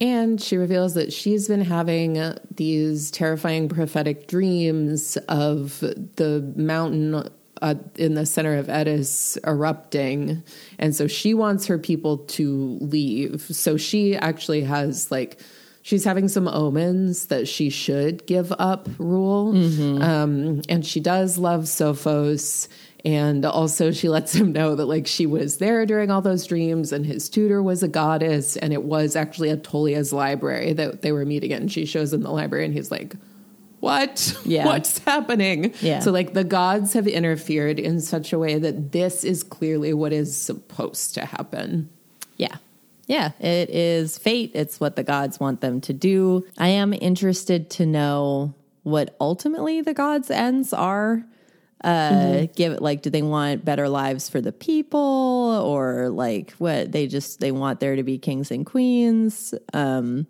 And she reveals that she's been having these terrifying prophetic dreams of the mountain uh, in the center of Eddis erupting. And so she wants her people to leave. So she actually has like, she's having some omens that she should give up rule. Um, and she does love Sophos. And also, she lets him know that, like, she was there during all those dreams, and his tutor was a goddess, and it was actually Attolia's library that they were meeting. And she shows him the library, and he's like, What? *laughs* Yeah. What's happening? Yeah. So, like, the gods have interfered in such a way that this is clearly what is supposed to happen. Yeah. Yeah, it is fate. It's what the gods want them to do. I am interested to know what ultimately the gods' ends are. Uh, give it like, do they want better lives for the people, or like what they just they want there to be kings and queens? Um,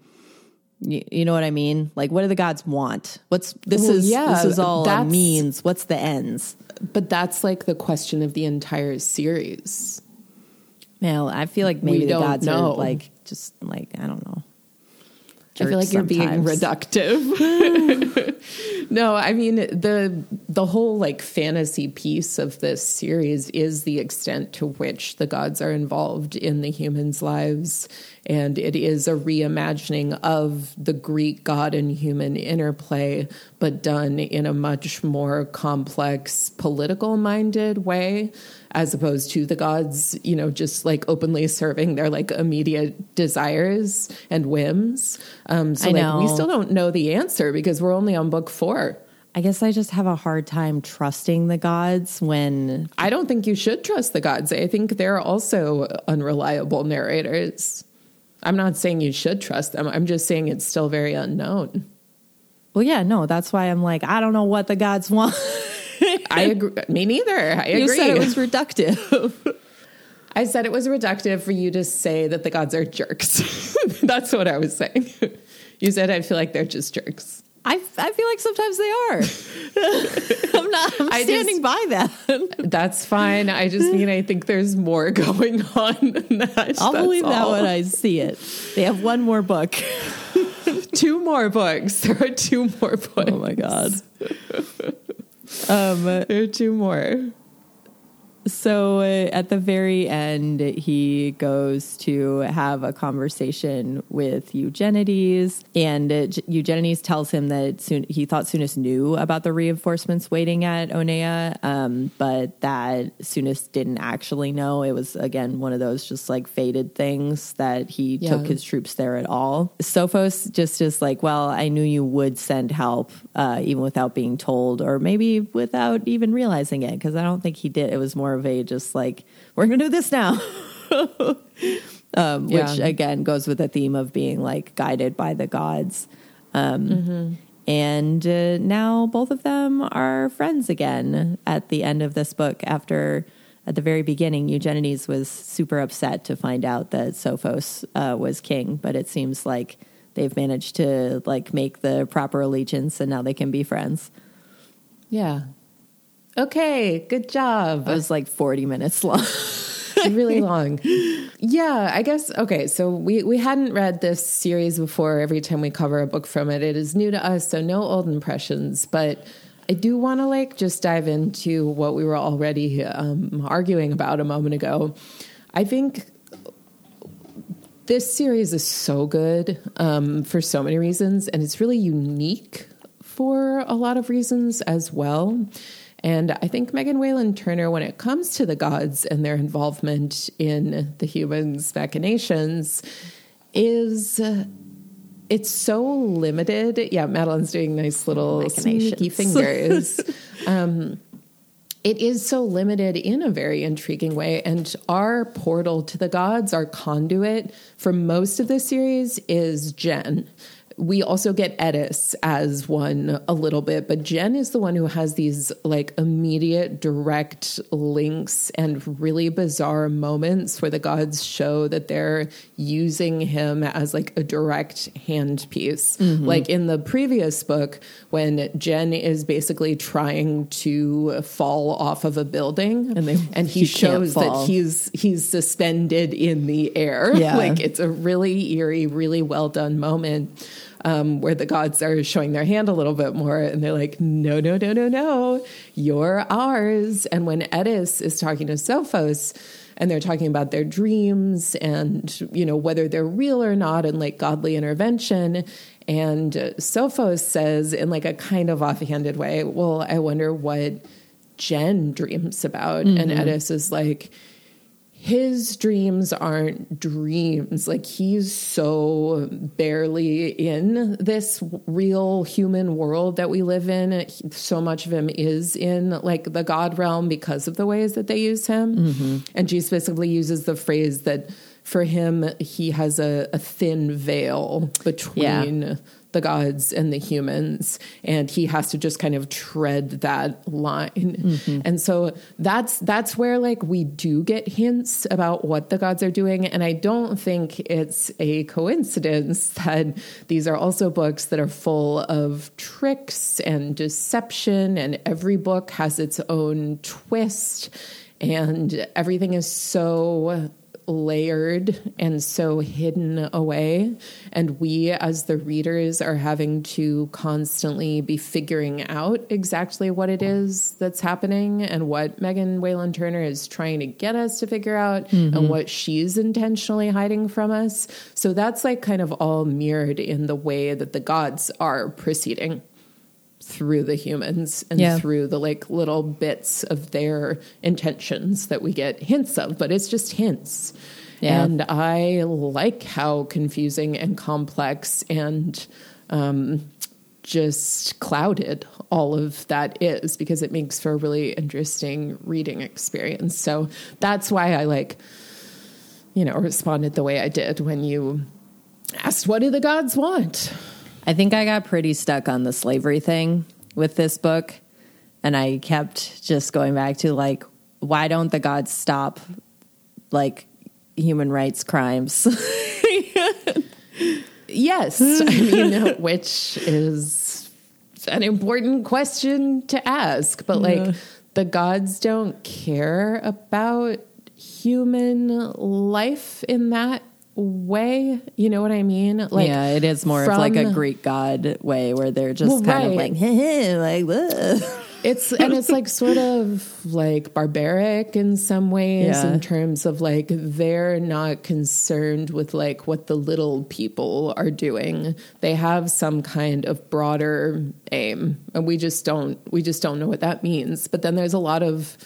you, you know what I mean? Like, what do the gods want? What's this Well, is yeah, this is all a means. What's the ends? But that's like the question of the entire series. Well, I feel like maybe the gods know. are like just like I don't know. I feel like you're being reductive. *laughs* no, I mean the the whole like fantasy piece of this series is the extent to which the gods are involved in the humans' lives. And it is a reimagining of the Greek god and human interplay but done in a much more complex political minded way as opposed to the gods, you know, just like openly serving their like immediate desires and whims. Um, so I like we still don't know the answer because we're only on book four. I guess I just have a hard time trusting the gods when I don't think you should trust the gods. I think they're also unreliable narrators. I'm not saying you should trust them. I'm just saying it's still very unknown. well yeah, no, that's why I'm like I don't know what the gods want. *laughs* I agree. Me neither. I agree. you said it was reductive. *laughs* I said it was reductive for you to say that the gods are jerks. *laughs* That's what I was saying. You said I feel like they're just jerks. I I feel like sometimes they are. *laughs* I'm not I'm I standing just- by that. That's fine. I just mean I think there's more going on than that. I'll That's believe that when I see it. They have one more book. two more books. There are two more books. Oh my god. Um There are two more. So uh, at the very end, he goes to have a conversation with Eugenides, and uh, Eugenides tells him that soon, he thought Sounis knew about the reinforcements waiting at Onea, um, but that Sounis didn't actually know. It was again one of those just like faded things that he Yeah. took his troops there at all. Sophos just is like, well, I knew you would send help, uh, even without being told, or maybe without even realizing it, because I don't think he did. It was more of a just like, we're going to do this now. *laughs* um, Yeah. Which again goes with the theme of being like guided by the gods. Um, And uh, now both of them are friends again at the end of this book after at the very beginning, Eugenides was super upset to find out that Sophos uh, was king, but it seems like they've managed to like make the proper allegiance, and now they can be friends. Yeah. Okay. Good job. It was like forty minutes long. *laughs* really long. Yeah, I guess okay, so we we hadn't read this series before every time we cover a book from it. It is new to us, so no old impressions, but I do want to like just dive into what we were already um, arguing about a moment ago. I think this series is so good um, for so many reasons, and it's really unique for a lot of reasons as well. And I think Megan Whalen Turner, when it comes to the gods and their involvement in the humans' machinations, is. Uh, it's so limited. Yeah, Madeleine's doing nice little sneaky fingers. *laughs* um, it is so limited in a very intriguing way. And our portal to the gods, our conduit for most of the series is Jen. We also get Eddis as one a little bit, but Gen is the one who has these like immediate direct links and really bizarre moments where the gods show that they're using him as like a direct handpiece. Mm-hmm. Like in the previous book, when Gen is basically trying to fall off of a building and, they, *laughs* and he, shows that he's he's suspended in the air. Yeah. *laughs* like it's a really eerie, really well done moment um, where the gods are showing their hand a little bit more and they're like, no, no, no, no, no, you're ours. And when Eddis is talking to Sophos, and they're talking about their dreams and you know whether they're real or not and like godly intervention and sophos says in like a kind of offhanded way well i wonder what gen dreams about mm-hmm. and eddis is like his dreams aren't dreams. Like he's so barely in this real human world that we live in. So much of him is in like the God realm because of the ways that they use him. Mm-hmm. And she specifically uses the phrase that for him, he has a, a thin veil between yeah the gods and the humans and he has to just kind of tread that line mm-hmm. and so that's that's where like we do get hints about what the gods are doing and i don't think it's a coincidence that these are also books that are full of tricks and deception and every book has its own twist and everything is so layered and so hidden away. And we, as the readers, are having to constantly be figuring out exactly what it is that's happening and what Megan Whalen Turner is trying to get us to figure out mm-hmm. and what she's intentionally hiding from us. So that's like kind of all mirrored in the way that the gods are proceeding through the humans and yeah. through the like little bits of their intentions that we get hints of, but it's just hints. Yeah. And I like how confusing and complex and um, just clouded all of that is because it makes for a really interesting reading experience. So that's why I like, you know, responded the way I did when you asked, What do the gods want? I think I got pretty stuck on the slavery thing with this book. And I kept just going back to like, why don't the gods stop like human rights crimes? *laughs* yes. I mean, which is an important question to ask. But like, yeah. the gods don't care about human life in that way. You know what I mean? Like, yeah, it is more from, of like a Greek god way where they're just well, kind right. of like, hey, *laughs* like, Ugh. it's and it's like sort of like barbaric in some ways yeah. in terms of like they're not concerned with like what the little people are doing. They have some kind of broader aim, and we just don't we just don't know what that means. But then there's a lot of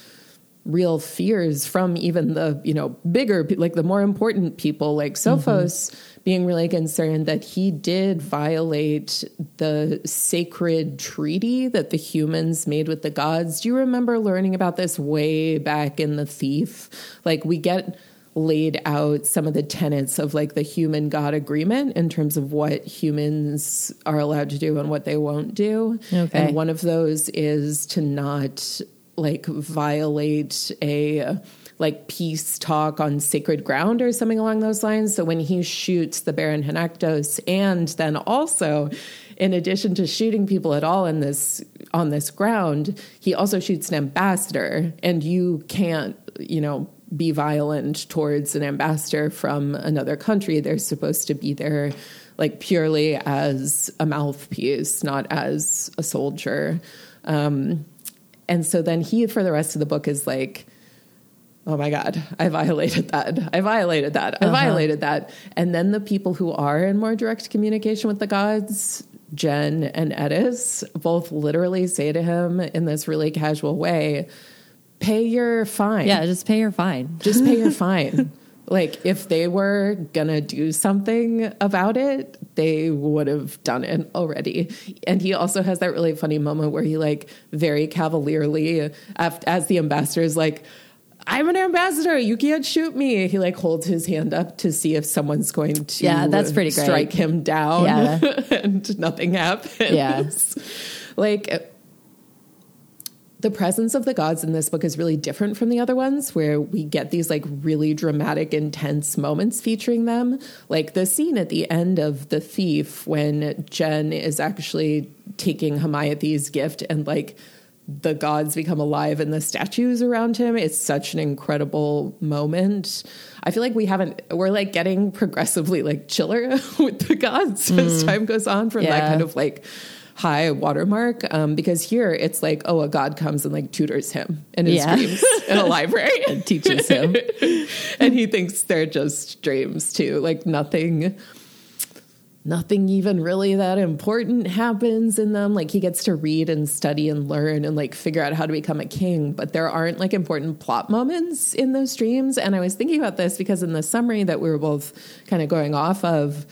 real fears from even the you know bigger like the more important people like sophos mm-hmm. being really concerned that he did violate the sacred treaty that the humans made with the gods do you remember learning about this way back in the thief like we get laid out some of the tenets of like the human god agreement in terms of what humans are allowed to do and what they won't do okay. and one of those is to not like violate a like peace talk on sacred ground or something along those lines. So when he shoots the Baron Hanaktos, and then also, in addition to shooting people at all in this on this ground, he also shoots an ambassador, and you can't, you know, be violent towards an ambassador from another country. They're supposed to be there like purely as a mouthpiece, not as a soldier. Um, and so then he, for the rest of the book, is like, oh my God, I violated that. I violated that. I uh-huh. violated that. And then the people who are in more direct communication with the gods, Gen and Eddis, both literally say to him in this really casual way, pay your fine. Yeah, just pay your fine. Just pay your *laughs* fine. Like if they were gonna do something about it, they would have done it already. And he also has that really funny moment where he like very cavalierly, as the ambassador is like, I'm an ambassador. You can't shoot me. He like holds his hand up to see if someone's going to Yeah, that's pretty great. strike him down. Yeah. *laughs* and nothing happens. Yeah. like the presence of the gods in this book is really different from the other ones where we get these like really dramatic intense moments featuring them. Like the scene at the end of the thief when gen is actually taking Hamiathes's gift and like the gods become alive and the statues around him. It's such an incredible moment. I feel like we haven't we're like getting progressively like chiller *laughs* with the gods as mm. time goes on from that kind of like high watermark um, because here it's like oh a god comes and like tutors him in his Yeah. dreams in a library. *laughs* And teaches him. *laughs* and he thinks they're just dreams too. Like nothing nothing even really that important happens in them. Like he gets to read and study and learn and like figure out how to become a king. But there aren't like important plot moments in those dreams. And i was thinking about this because in the summary that we were both kind of going off of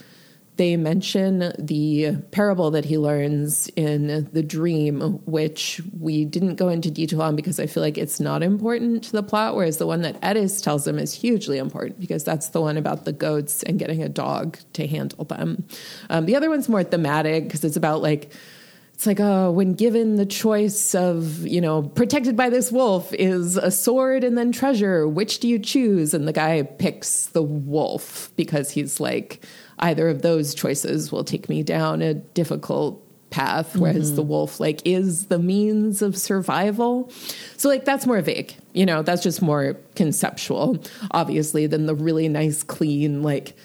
they mention the parable that he learns in the dream, which we didn't go into detail on because I feel like it's not important to the plot, whereas the one that Eddis tells him is hugely important because that's the one about the goats and getting a dog to handle them. Um, the other one's more thematic because it's about like, it's like, oh, when given the choice of, you know, protected by this wolf is a sword and then treasure, which do you choose? And the guy picks the wolf because he's like, either of those choices will take me down a difficult path, whereas the mm-hmm. wolf, like, is the means of survival. So, like, that's more vague, you know, that's just more conceptual, obviously, than the really nice, clean, like,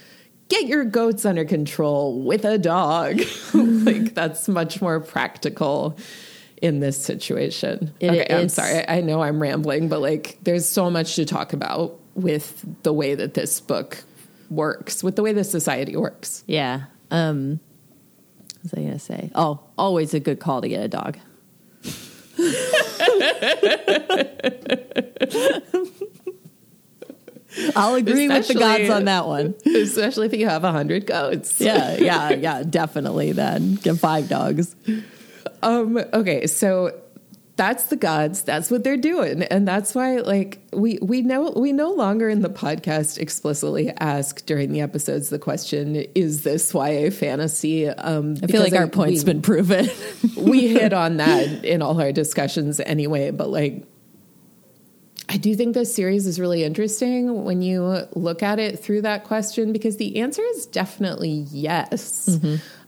get your goats under control with a dog. *laughs* like mm-hmm. that's much more practical in this situation. It okay, I'm sorry. I know I'm rambling, but like there's so much to talk about with the way that this book works, with the way the society works. Yeah. Um, what was I going to say? Oh, always a good call to get a dog. I'll agree with the gods on that one. Especially if you have a hundred goats. Yeah, yeah, yeah, definitely. Then get five dogs. Um, okay, so that's the gods. That's what they're doing, and that's why, like, we we know we no longer in the podcast explicitly ask during the episodes the question: Is this YA fantasy? Um, I feel like our we, point's been proven. *laughs* we hit on that in all our discussions anyway, but like. I do think this series is really interesting when you look at it through that question because the answer is definitely yes.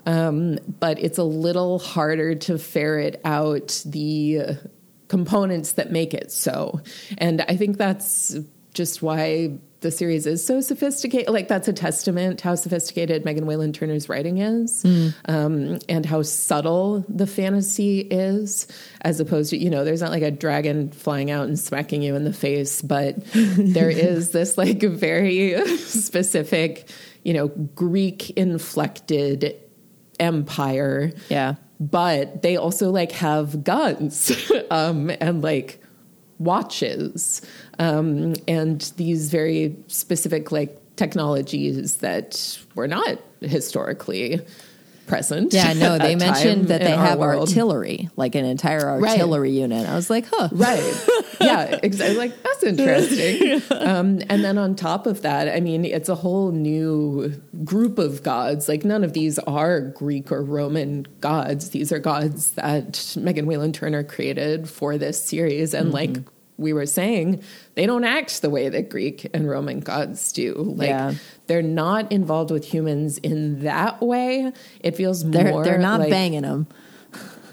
Um, but it's a little harder to ferret out the components that make it so. And I think that's just why the series is so sophisticated. Like, that's a testament to how sophisticated Megan Whalen Turner's writing is um, and how subtle the fantasy is, as opposed to, you know, there's not like a dragon flying out and smacking you in the face, but *laughs* there is this like very *laughs* specific, you know, Greek inflected empire yeah. but they also like have guns *laughs* um, and like watches um, and these very specific like technologies that were not historically present. Yeah, no, *laughs* they mentioned that they have world. artillery, like an entire Right. artillery unit. I was like, huh. Right. *laughs* Yeah, exactly. Like that's interesting. *laughs* Um, and then on top of that, I mean, it's a whole new group of gods. Like none of these are Greek or Roman gods. These are gods that Megan Whalen Turner created for this series. And like we were saying, they don't act the way that Greek and Roman gods do. Like Yeah. they're not involved with humans in that way. It feels They're, more they're not like, banging them.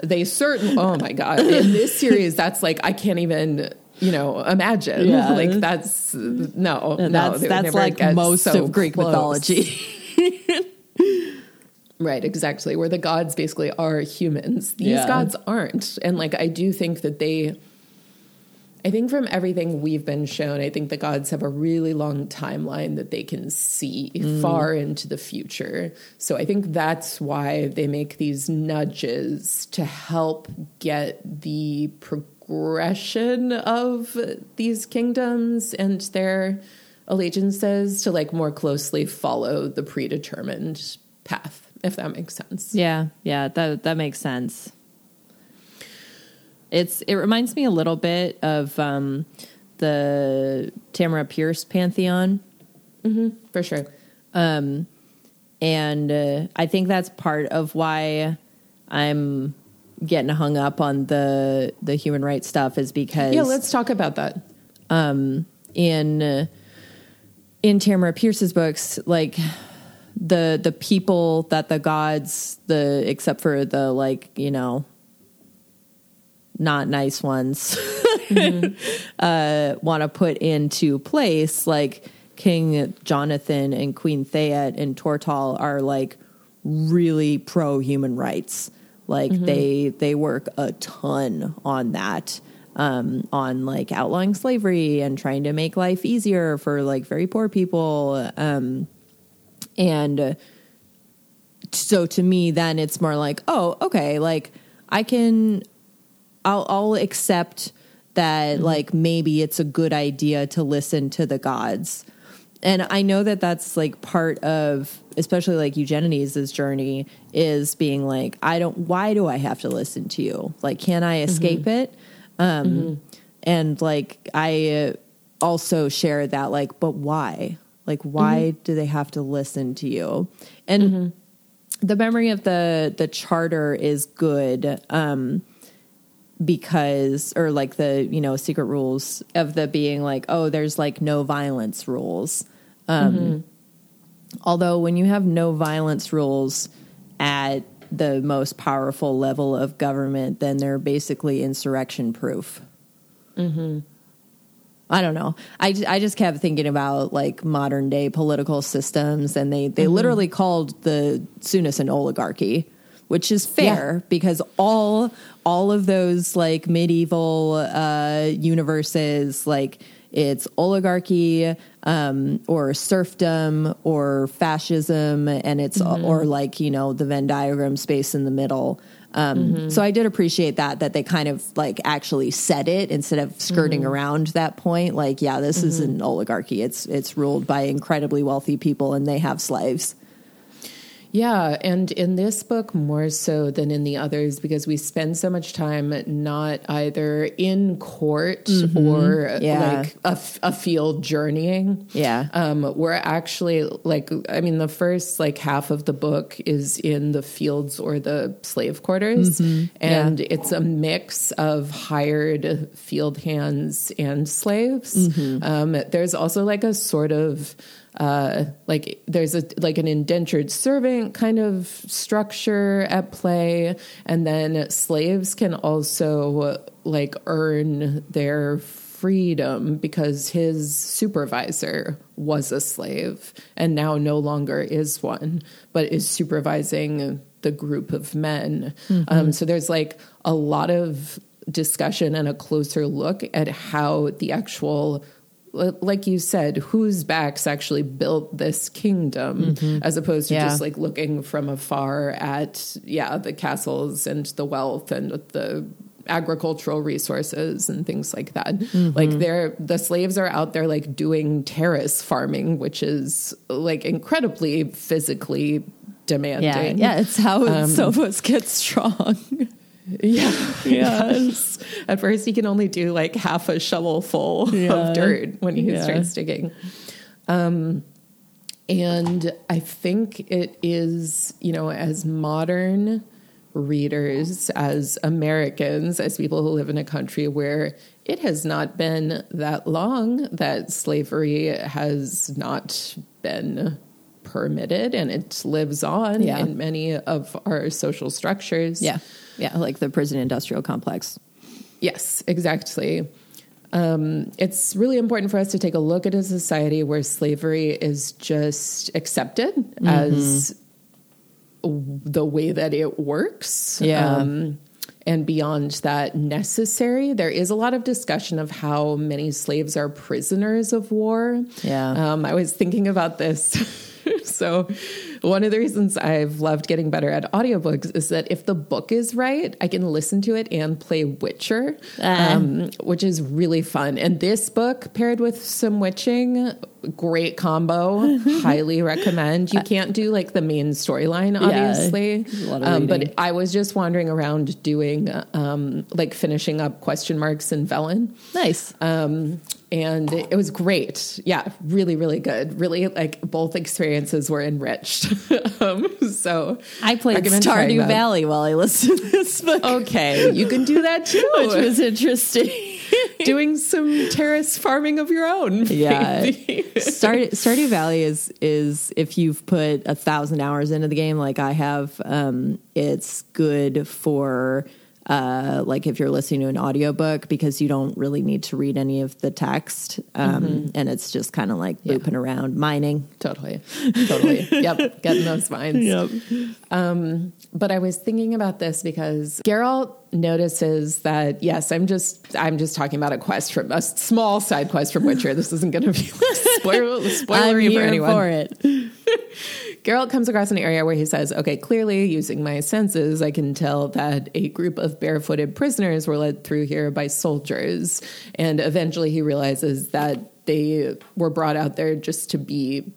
they certain oh my god in this series that's like i can't even you know imagine Yeah. *laughs* like that's no no that's they that's like most so of Greek close. mythology. *laughs* right exactly where the gods basically are humans these Yeah. gods aren't and like i do think that they I think from everything we've been shown, I think the gods have a really long timeline that they can see mm. far into the future. So I think that's why they make these nudges to help get the progression of these kingdoms and their allegiances to like more closely follow the predetermined path, if that makes sense. Yeah, yeah, that that makes sense. It's it reminds me a little bit of um, the Tamora Pierce pantheon. For sure. and uh, I think that's part of why I'm getting hung up on the the human rights stuff is because Yeah, let's talk about that. in uh, in Tamora Pierce's books, like the the people that the gods, the except for the like you know not nice ones, *laughs* uh, want to put into place, like King Jonathan and Queen Thayet and Tortall are like really pro human rights. Like they they work a ton on that um, on like outlawing slavery and trying to make life easier for like very poor people. Um, and uh, so to me, then it's more like, oh, okay, like I can, I'll, I'll accept that mm-hmm. like maybe it's a good idea to listen to the gods. And I know that that's like part of, especially like Eugenides' journey is being like, I don't, why do I have to listen to you? Like, can I mm-hmm. escape it? Um, mm-hmm. And like, I also share that, like, but why? Like, why do they have to listen to you? And the memory of the the charter is good um because or like the you know secret rules of the being like oh there's like no violence rules. Um although when you have no violence rules at the most powerful level of government then they're basically insurrection proof. Mhm I don't know. I, I just kept thinking about like modern day political systems, and they, they literally called the Sounis an oligarchy, which is fair because all all of those like medieval uh, universes, like it's oligarchy um, or serfdom or fascism, and it's or like you know the Venn diagram space in the middle. Um, So I did appreciate that that they kind of like actually said it instead of skirting around that point. Like, yeah, this is an oligarchy. It's it's ruled by incredibly wealthy people, and they have slaves. Yeah, and in this book more so than in the others because we spend so much time not either in court or Yeah. like a field journeying. Yeah. Um, we're actually like, I mean, the first like half of the book is in the fields or the slave quarters, and it's a mix of hired field hands and slaves. Um, there's also like a sort of uh, like there's a like an indentured servant kind of structure at play, and then slaves can also like earn their freedom because his supervisor was a slave and now no longer is one, but is supervising the group of men. Um, so there's like a lot of discussion and a closer look at how the actual like you said, whose backs actually built this kingdom, mm-hmm. as opposed to Yeah. just like looking from afar at yeah the castles and the wealth and the agricultural resources and things like that. Mm-hmm. Like they're the slaves are out there like doing terrace farming, which is like incredibly physically demanding. Yeah, yeah, it's how um, Sophos gets strong. *laughs* *laughs* Yeah. Yes. At first, he can only do like half a shovel full Yeah. of dirt when he Yeah. starts digging. Um, and I think it is, you know, as modern readers, as Americans, as people who live in a country where it has not been that long that slavery has not been permitted and it lives on Yeah. in many of our social structures. yeah, yeah, like the prison industrial complex. Yes, exactly. Um, it's really important for us to take a look at a society where slavery is just accepted Mm-hmm. as the way that it works. Yeah. Um, and beyond that, necessary. There is a lot of discussion of how many slaves are prisoners of war. Yeah. Um, I was thinking about this. *laughs* so, one of the reasons I've loved getting better at audiobooks is that if the book is right, I can listen to it and play Witcher, Ah. um, which is really fun. And this book, paired with some witching, great combo. *laughs* highly recommend. You can't do like the main storyline, obviously. of Um, but. I was just wandering around doing um, like finishing up question marks and Velen Nice. um, and it was great. Yeah, really, really good. Really, like both experiences were enriched. *laughs* um, so I played Stardew. Valley while I listened to this book, Okay, you can do that *laughs* too. which was interesting. *laughs* doing some terrace farming of your own. Yeah. Start, Stardew Valley is is if you've put a thousand hours into the game, like I have, um, it's good for uh, like if you're listening to an audiobook because you don't really need to read any of the text, um, and it's just kind of like booping around mining. totally, totally. yep, getting those vines. Yep. But I was thinking about this because Geralt notices that yes, I'm just I'm just talking about a quest from a small side quest from Witcher. This isn't going to be *laughs* spoiler I'm spoilery for anyone. for it. *laughs* Geralt comes across an area where he says, "Okay, clearly using my senses, I can tell that a group of barefooted prisoners were led through here by soldiers." And eventually, he realizes that they were brought out there just to be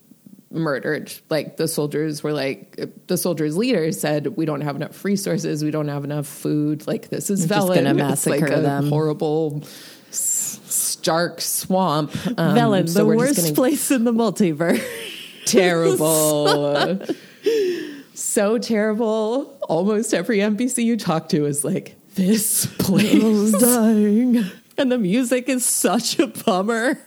murdered. Like the soldiers were like, the soldiers' leader said, "We don't have enough resources. We don't have enough food. Like this is We're just Velen. gonna It's like massacre a them." horrible." Stark swamp. Um, Velen, so the just worst gonna- place in the multiverse. *laughs* terrible. *laughs* so terrible. Almost every NPC you talk to is like, this place. *laughs* is dying. And the music is such a bummer.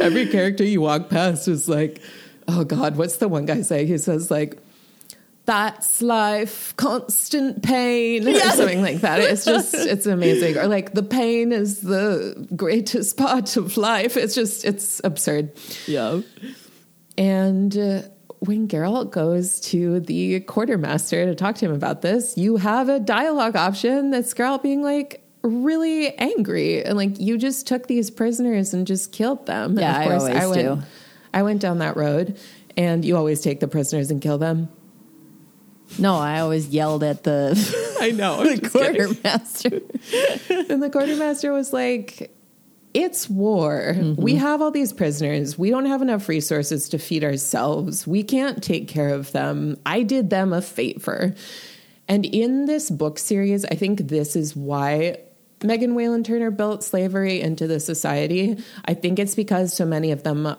every character you walk past is like, oh God, what's the one guy say? He says, like, that's life, constant pain, or something like that. It's just, *laughs* it's amazing. Or like, the pain is the greatest *laughs* part of life. It's just, it's absurd. Yeah. And uh, when Geralt goes to the quartermaster to talk to him about this, you have a dialogue option that's Geralt being like really angry and like you just took these prisoners and just killed them. And Yeah, I always went, do. I went down that road, and you always take the prisoners and kill them. No, I always yelled at the, *laughs* I know. *laughs* the quartermaster. *laughs* and the quartermaster was like, It's war. Mm-hmm. We have all these prisoners. We don't have enough resources to feed ourselves. We can't take care of them. I did them a favor. And in this book series, I think this is why Megan Whalen Turner built slavery into the society. I think it's because so many of them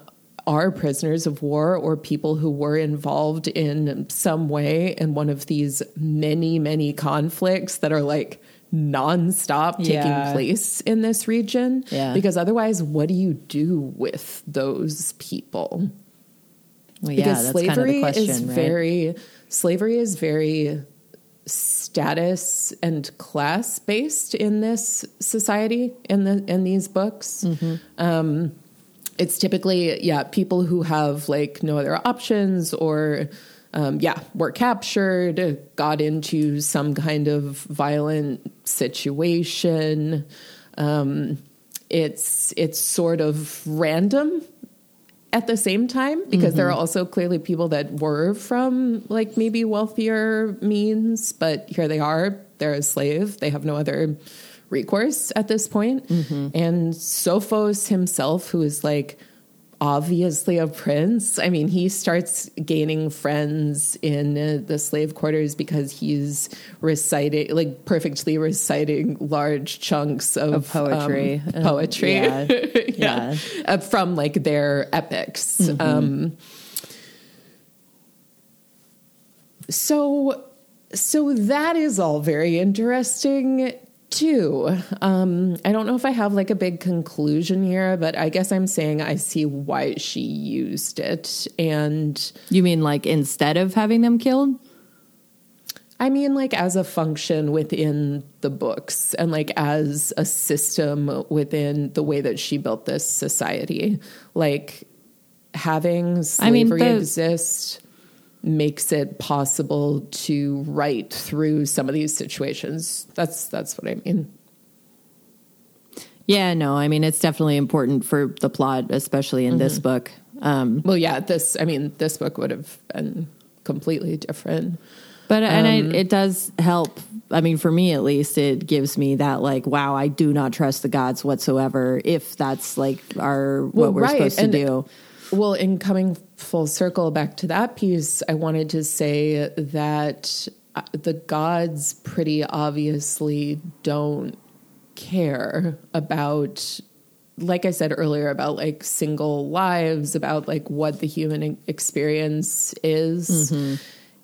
are prisoners of war or people who were involved in some way in one of these many, many conflicts that are like nonstop taking Yeah. place in this region. Yeah. Because otherwise, what do you do with those people? Well, yeah, because that's slavery kind of the question, is right? very slavery is very status and class based in this society in the in these books Mm-hmm. um it's typically yeah people who have like no other options or um, yeah were captured got into some kind of violent situation. Um, it's it's sort of random at the same time because there are also clearly people that were from like maybe wealthier means but here they are they're a slave they have no other recourse at this point. and sophos himself who is like obviously a prince i mean he starts gaining friends in uh, the slave quarters because he's reciting like perfectly reciting large chunks of, Of poetry. um, Uh, poetry yeah. *laughs* yeah, Yeah. Uh, from like their epics. Um, so, so that is all very interesting too. Um, I don't know if I have like a big conclusion here, but I guess I'm saying I see why she used it, and You mean like instead of having them killed? I mean, like as a function within the books and like as a system within the way that she built this society. Like having I mean, slavery the- exist makes it possible to write through some of these situations. That's that's what I mean. Yeah, no, I mean it's definitely important for the plot, especially in this book. Um, Well, yeah, this I mean, this book would have been completely different. but and I, it does help. I mean, for me at least, it gives me that like, wow, I do not trust the gods whatsoever. If that's like our what Well, we're right, supposed to and- do. Well, in coming full circle back to that piece, I wanted to say that uh, the gods pretty obviously don't care about like I said earlier, about like single lives, about like what the human experience is.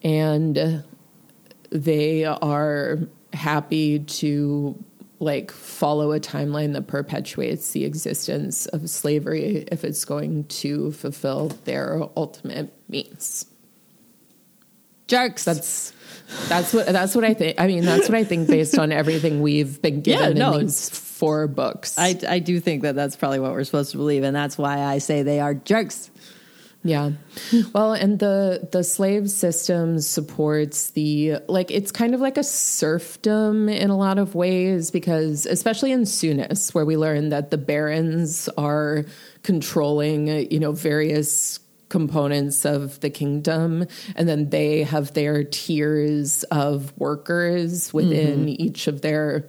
And they are happy to like follow a timeline that perpetuates the existence of slavery if it's going to fulfill their ultimate means. Jerks. That's that's what that's what I think. I mean, that's what I think based on everything we've been given Yeah, no, in these four books. I, I do think that that's probably what we're supposed to believe, and that's why I say they are jerks. Yeah. Well, and the the slave system supports the like it's kind of like a serfdom in a lot of ways because especially in Sounis where we learn that the barons are controlling, you know, various components of the kingdom and then they have their tiers of workers within mm-hmm. each of their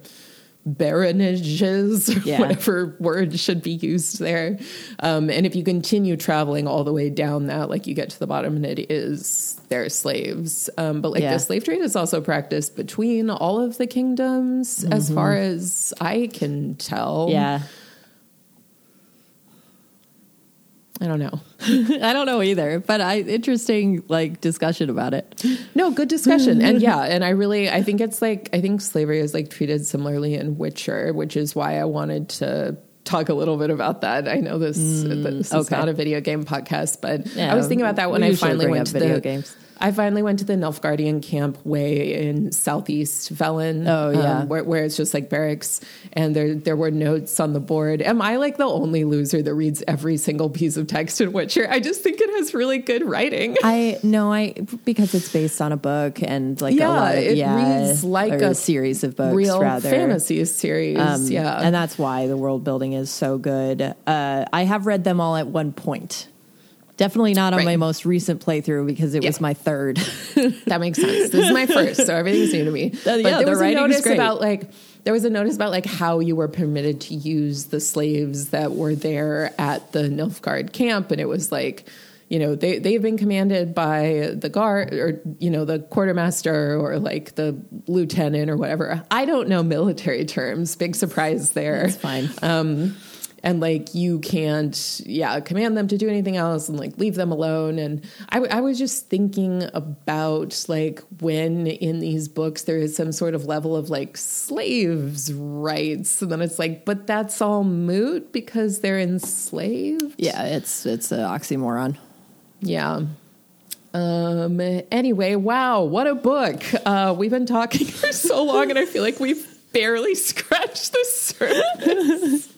baronages or *laughs* Yeah. whatever word should be used there um, and if you continue traveling all the way down that like you get to the bottom and it is their slaves um, but like Yeah. the slave trade is also practiced between all of the kingdoms as far as i can tell Yeah. I don't know *laughs* I don't know either, but I interesting like discussion about it. No, good discussion. and *laughs* yeah, and I really I think it's like I think slavery is like treated similarly in Witcher, which is why I wanted to talk a little bit about that. I know this mm, this is okay. not a video game podcast, but Yeah, I was thinking about that when I finally went to video the games. I finally went to the Nilfgaardian camp way in southeast Velen. Oh, yeah. where, where it's just like barracks, and there there were notes on the board. Am I like the only loser that reads every single piece of text in Witcher? I just think it has really good writing. I no, I because it's based on a book and like Yeah, a lot of, it yeah, reads like a series of books, real rather fantasy series. Um, yeah, and that's why the world building is so good. Uh, I have read them all at one point. Definitely not on Right. my most recent playthrough because it was my third. *laughs* that makes sense. This is my first, so everything's new to me. *laughs* But yeah, there the was a notice about like there was a notice about like how you were permitted to use the slaves that were there at the Nilfgaard camp, and it was like. You know, they, they've been commanded by the guard or, you know, the quartermaster or like the lieutenant or whatever. I don't know military terms. Big surprise there. It's fine. um, and like you can't yeah command them to do anything else and like leave them alone. And I, w- I was just thinking about like when in these books there is some sort of level of like slaves rights and then it's like but that's all moot because they're enslaved? Yeah, it's it's an oxymoron. yeah. Um anyway wow what a book. Uh we've been talking *laughs* for so long and i feel like we've barely *laughs* scratched the surface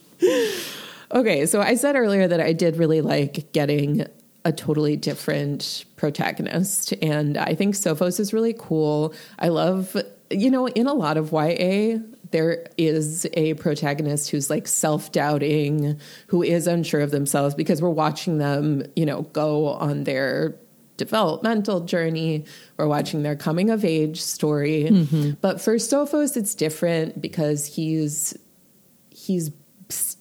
okay so i said earlier that i did really like getting a totally different protagonist and i think sophos is really cool. I love you know in a lot of ya there is a protagonist who's like self-doubting who is unsure of themselves because we're watching them you know go on their developmental journey. We're watching their coming of age story. Mm-hmm. But for sophos it's different because he's he's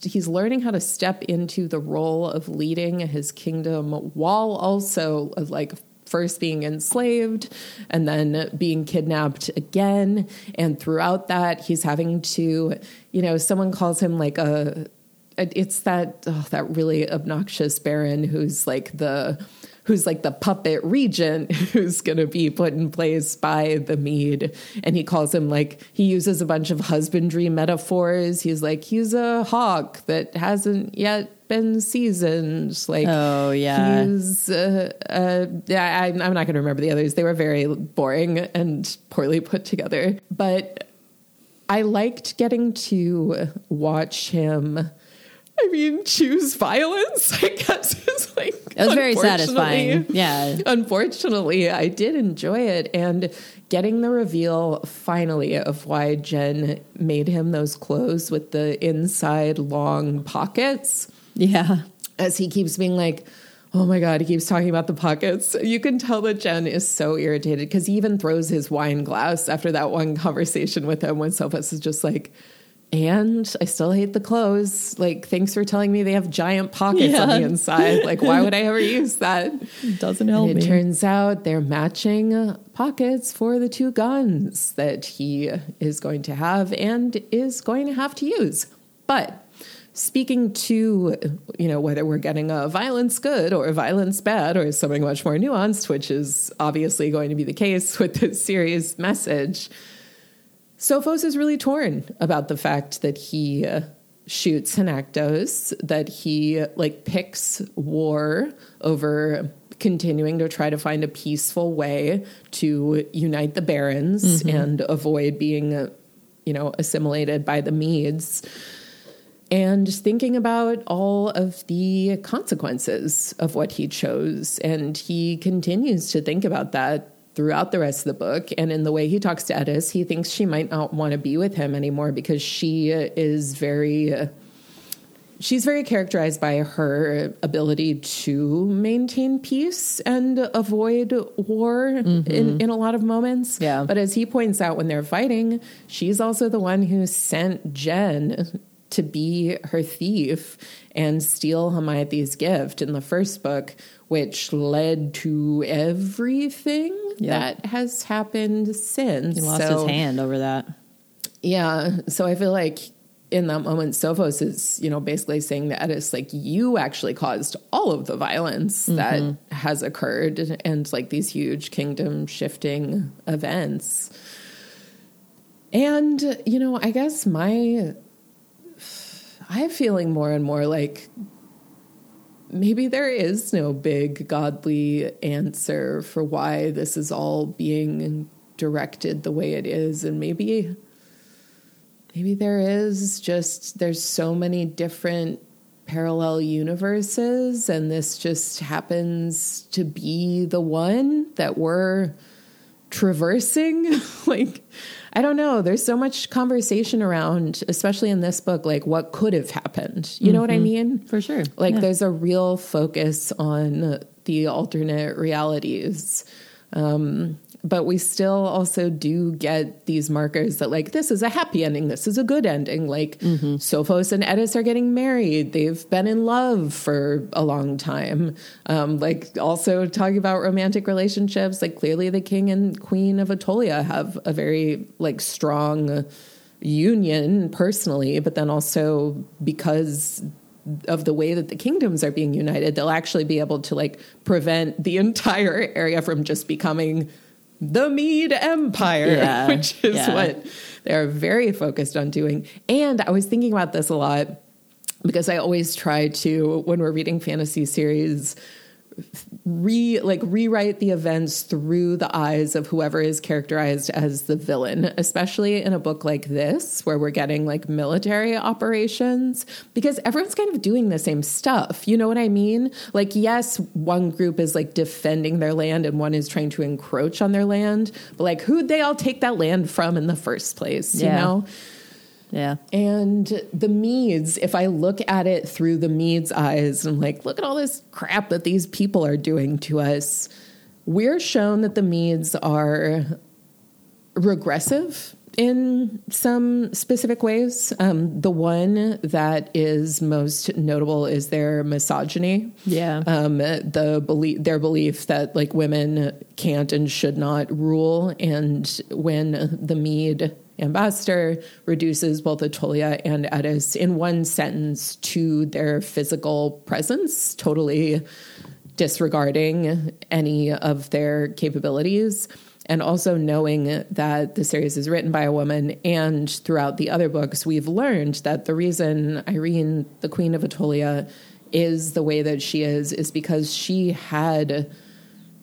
he's learning how to step into the role of leading his kingdom while also like first being enslaved and then being kidnapped again. And throughout that he's having to you know someone calls him like a it's that oh, that really obnoxious baron who's like the who's like the puppet regent *laughs* who's going to be put in place by the Mede. And he calls him like, he uses a bunch of husbandry metaphors. He's like, he's a hawk that hasn't yet been seasoned. Like, Oh, yeah. He's, uh, uh, yeah, I, I'm not going to remember the others. They were very boring and poorly put together. But I liked getting to watch him. I mean, choose violence. I guess *laughs* is like It was very unfortunately- satisfying. Yeah. Unfortunately, I did enjoy it, and getting the reveal finally of why Gen made him those clothes with the inside long pockets Yeah. as he keeps being like, oh my God, he keeps talking about the pockets. You can tell that Gen is so irritated because he even throws his wine glass after that one conversation with him when Sophos is just like, and I still hate the clothes. Like, thanks for telling me they have giant pockets on the inside. *laughs* Like, why would I ever use that? Doesn't help And it me. turns out they're matching pockets for the two guns that he is going to have and is going to have to use. But speaking to, you know, whether we're getting a violence good or violence bad or something much more nuanced, which is obviously going to be the case with this series message. Sophos is really torn about the fact that he uh, shoots Hanaktos, that he like picks war over continuing to try to find a peaceful way to unite the barons mm-hmm. and avoid being, uh, you know, assimilated by the Medes and thinking about all of the consequences of what he chose. And he continues to think about that throughout the rest of the book. And in the way he talks to Eddis, he thinks she might not want to be with him anymore because she is very. she's very characterized by her ability to maintain peace and avoid war mm-hmm. in, in a lot of moments. Yeah. But as he points out when they're fighting, she's also the one who sent Gen to be her thief and steal Hamiathes's gift in the first book, which led to everything that has happened since. He lost so, his hand over that. Yeah. So I feel like in that moment, Sophos is, you know, basically saying to Eddis, like, you actually caused all of the violence mm-hmm. that has occurred and like these huge kingdom shifting events. And, you know, I guess my I'm feeling more and more like maybe there is no big godly answer for why this is all being directed the way it is. And maybe maybe there is just there's so many different parallel universes and this just happens to be the one that we're traversing. *laughs* Like I don't know. There's so much conversation around, especially in this book, like what could have happened. You mm-hmm. know what I mm-hmm. mean? For sure. Like yeah. there's a real focus on the alternate realities. Um, but we still also do get these markers that like this is a happy ending this is a good ending like mm-hmm. sophos and eddis are getting married they've been in love for a long time um, like also talking about romantic relationships like clearly the king and queen of Attolia have a very like strong union personally but then also because of the way that the kingdoms are being united they'll actually be able to like prevent the entire area from just becoming the Mede Empire, yeah, *laughs* which is yeah. what they're very focused on doing. And I was thinking about this a lot because I always try to, when we're reading fantasy series, re like rewrite the events through the eyes of whoever is characterized as the villain especially in a book like this where we're getting like military operations because everyone's kind of doing the same stuff. You know what i mean? Like yes one group is like defending their land and one is trying to encroach on their land but like who'd they all take that land from in the first place yeah. you know yeah. And the Medes, if I look at it through the Medes' eyes, I'm like, look at all this crap that these people are doing to us. We're shown that the Medes are regressive in some specific ways. Um, the one that is most notable is their misogyny. Yeah. Um, the belief, their belief that like women can't and should not rule, and when the Mede ambassador reduces both Attolia and Eddis in one sentence to their physical presence, totally disregarding any of their capabilities. And also knowing that the series is written by a woman, and throughout the other books, we've learned that the reason Irene, the Queen of Attolia, is the way that she is, is because she had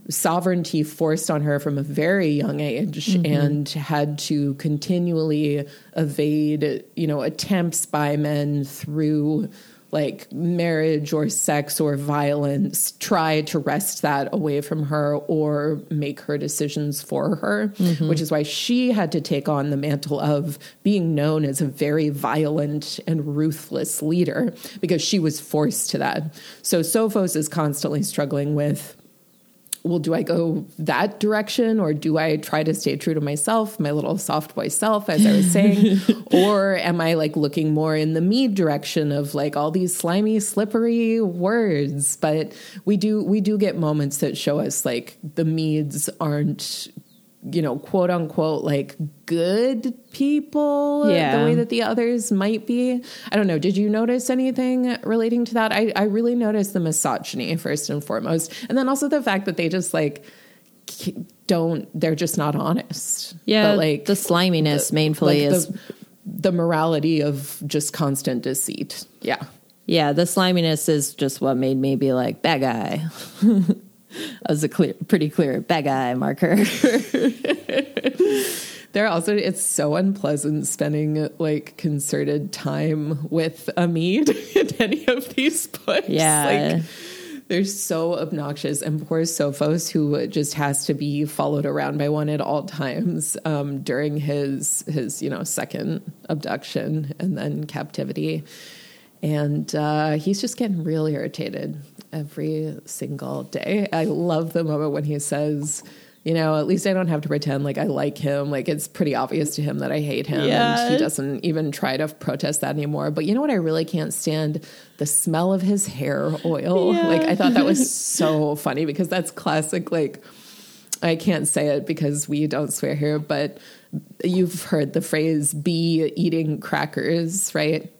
sovereignty forced on her from a very young age mm-hmm. and had to continually evade, you know, attempts by men through like marriage or sex or violence, try to wrest that away from her or make her decisions for her, mm-hmm. which is why she had to take on the mantle of being known as a very violent and ruthless leader because she was forced to that. So Sophos is constantly struggling with well, do I go that direction or do I try to stay true to myself, my little soft boy self, as I was saying? *laughs* or am I like looking more in the Mede direction of like all these slimy, slippery words? But we do we do get moments that show us like the Medes aren't you know, quote unquote, like good people Yeah. the way that the others might be. I don't know. Did you notice anything relating to that? I, I really noticed the misogyny first and foremost. And then also the fact that they just like don't, they're just not honest. Yeah, But like the sliminess mainfully like is the, the morality of just constant deceit. Yeah. yeah, the sliminess is just what made me be like bad guy. *laughs* As a clear, pretty clear bad guy marker. *laughs* There also, it's so unpleasant spending like concerted time with a Mede *laughs* in any of these books. Yeah. Like, they're so obnoxious. And poor Sophos, who just has to be followed around by one at all times um, during his, his, you know, second abduction and then captivity. And uh, he's just getting really irritated every single day. I love the moment when he says, you know, at least I don't have to pretend like I like him. Like it's pretty obvious to him that I hate him. And he doesn't even try to protest that anymore. But you know what I really can't stand? The smell of his hair oil. Yeah. Like I thought that was *laughs* so funny because that's classic, like, I can't say it because we don't swear here, but you've heard the phrase be eating crackers, right?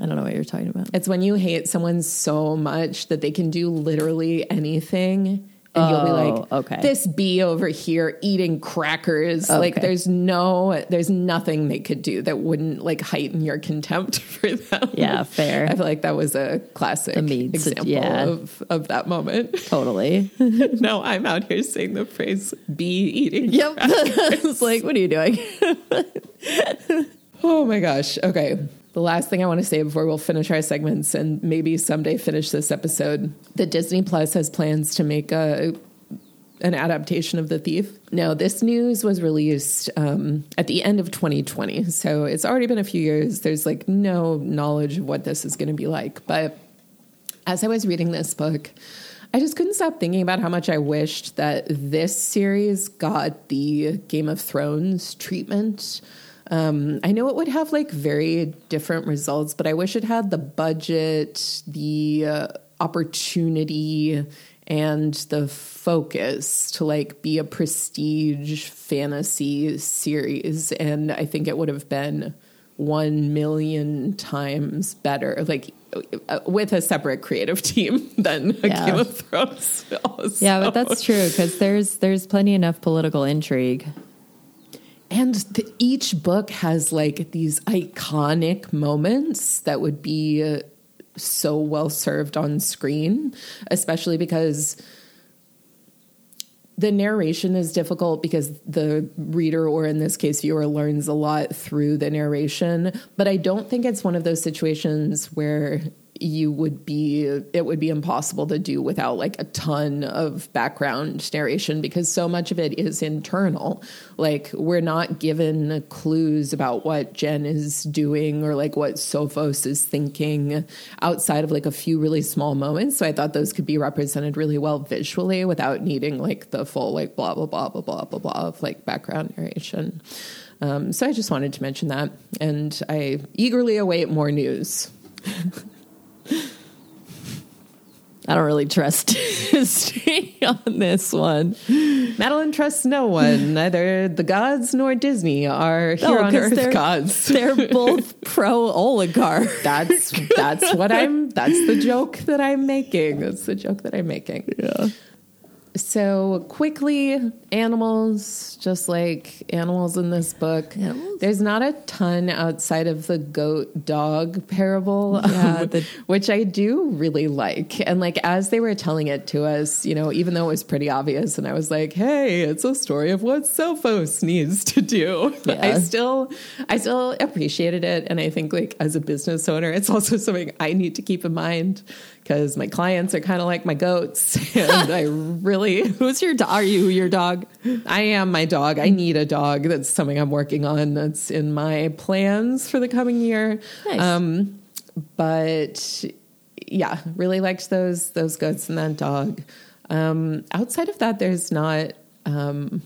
I don't know what you're talking about. It's when you hate someone so much that they can do literally anything. And you'll be Oh, like, okay. this bee over here eating crackers. Like, there's no, there's nothing they could do that wouldn't like heighten your contempt *laughs* for them. Yeah, fair. I feel like that was a classic The meats, example yeah. of, of that moment. Totally. *laughs* no, I'm out here saying the phrase bee eating. yep. *laughs* it's like, what are you doing? Oh my gosh. Okay. The last thing I want to say before we'll finish our segments and maybe someday finish this episode, the Disney Plus has plans to make a an adaptation of The Thief. Now, this news was released um, at the end of 2020, so it's already been a few years. There's like no knowledge of what this is going to be like, but as I was reading this book, I just couldn't stop thinking about how much I wished that this series got the Game of Thrones treatment. Um, I know it would have like very different results, but I wish it had the budget, the uh, opportunity, and the focus to like be a prestige fantasy series. And I think it would have been one million times better, like uh, with a separate creative team *laughs* than a Yeah. Game of Thrones. *laughs* Yeah, but that's true because there's there's plenty enough political intrigue. And the, each book has like these iconic moments that would be uh, so well served on screen, especially because the narration is difficult because the reader, or in this case, viewer, learns a lot through the narration. But I don't think it's one of those situations where you would be it would be impossible to do without like a ton of background narration because so much of it is internal. Like we're not given clues about what gen is doing or like what sophos is thinking outside of like a few really small moments. So i thought those could be represented really well visually without needing like the full like blah blah blah blah blah blah blah of like background narration. Um, so i just wanted to mention that and i eagerly await more news *laughs* I don't really trust *laughs* history on this one. Madeleine trusts no one. *laughs* Neither the gods nor Disney are here No, on earth they're- gods. *laughs* They're both pro oligarch. That's that's what I'm. That's the joke that I'm making. That's the joke that I'm making. Yeah. So quickly, animals, just like animals in this book. Animals? There's not a ton outside of the goat dog parable, Yeah, *laughs* um, the- which I do really like. And like as they were telling it to us, you know, even though it was pretty obvious, and I was like, "Hey, it's a story of what Sophos needs to do." *laughs* I still, I still appreciated it, and I think like as a business owner, it's also something I need to keep in mind because my clients are kind of like my goats, *laughs* and I really Who's your dog? Are you your dog? I am my dog. I need a dog. That's something I'm working on. That's in my plans for the coming year. Nice. Um, but yeah, really liked those those goats and that dog. Um, outside of that, there's not. Um,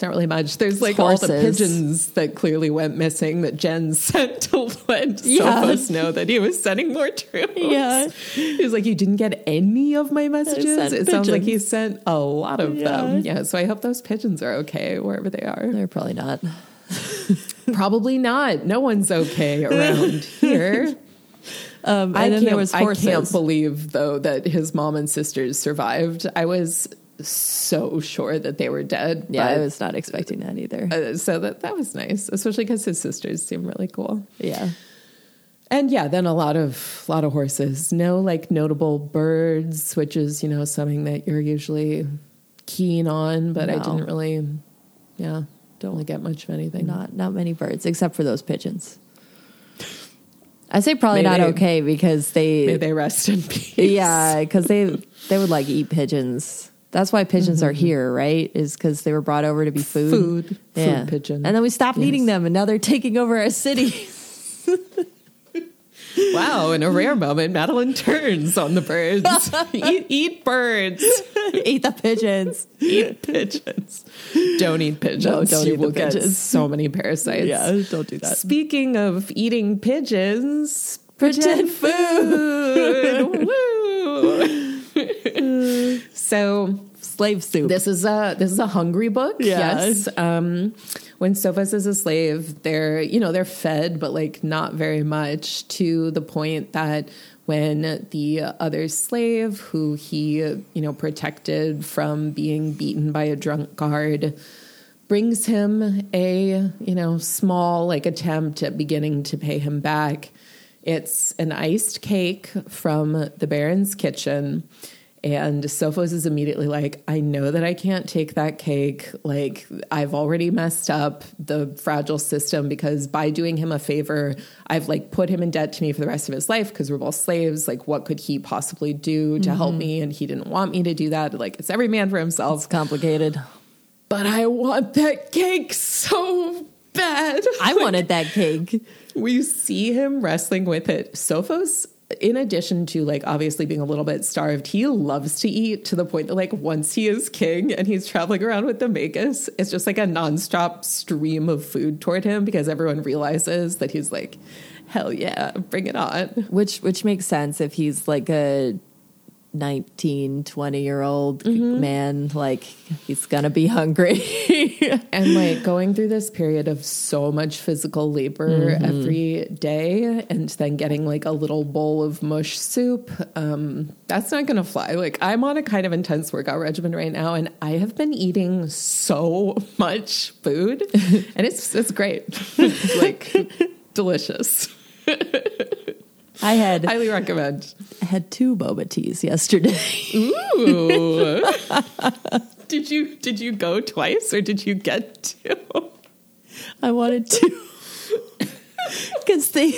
It's not really much. There's like all the pigeons that clearly went missing that Gen *laughs* sent to let Yeah. Sophos know that he was sending more troops. Yeah. He was like, You didn't get any of my messages? It sounds like he sent a lot of Yeah. them. Yeah. So I hope those pigeons are okay wherever they are. They're probably not. *laughs* Probably not. No one's okay around *laughs* here. Um, and I then can't, there was horses. I can't believe though that his mom and sisters survived. I was so sure that they were dead. yeah, I was not expecting that either. Uh, so that that was nice, especially because his sisters seem really cool. yeah. And yeah, then a lot of a lot of horses. No like notable birds, which is you know something that you're usually keen on, but I didn't really. Yeah, don't really get much of anything. Not not many birds except for those pigeons. I say probably May not they- okay because they, May they rest in *laughs* peace. yeah because they they would like eat pigeons. That's why pigeons are mm-hmm. here, right? Is because they were brought over to be food. Food. yeah. Food pigeon. And then we stopped Yes. eating them, and now they're taking over our city. *laughs* Wow, in a rare moment, Madeleine turns on the birds. *laughs* eat, eat birds. eat the pigeons. Eat pigeons. Don't eat pigeons. No, don't you eat the will get so many parasites. Yeah, don't do that. Speaking of eating pigeons, Pretend food. Woo. *laughs* so Slave soup. this is a this is a hungry book. Yeah. Yes. Um, when Sophos is a slave, they're you know they're fed, but like not very much to the point that when the other slave who he you know protected from being beaten by a drunk guard brings him a you know small like attempt at beginning to pay him back it's an iced cake from the baron's kitchen. And sophos is immediately like i know that i can't take that cake. Like i've already messed up the fragile system because by doing him a favor i've like put him in debt to me for the rest of his life because we're both slaves. Like what could he possibly do to mm-hmm. help me? And he didn't want me to do that. Like it's every man for himself. It's complicated. but I want that cake so bad. I wanted that cake. We see him wrestling with it. Sophos, in addition to like obviously being a little bit starved, he loves to eat to the point that like once he is king and he's traveling around with the Magus, it's just like a nonstop stream of food toward him because everyone realizes that he's like, hell yeah, bring it on. which which makes sense if he's like a 19 20 year old Mm-hmm. man like he's gonna be hungry. *laughs* And like going through this period of so much physical labor every day and then getting like a little bowl of mush soup um that's not gonna fly. Like i'm on a kind of intense workout regimen right now and i have been eating so much food *laughs* and it's it's great. *laughs* It's, like delicious i had highly recommend I had two boba teas yesterday Ooh. did you did you go twice or did you get two i wanted to because *laughs* they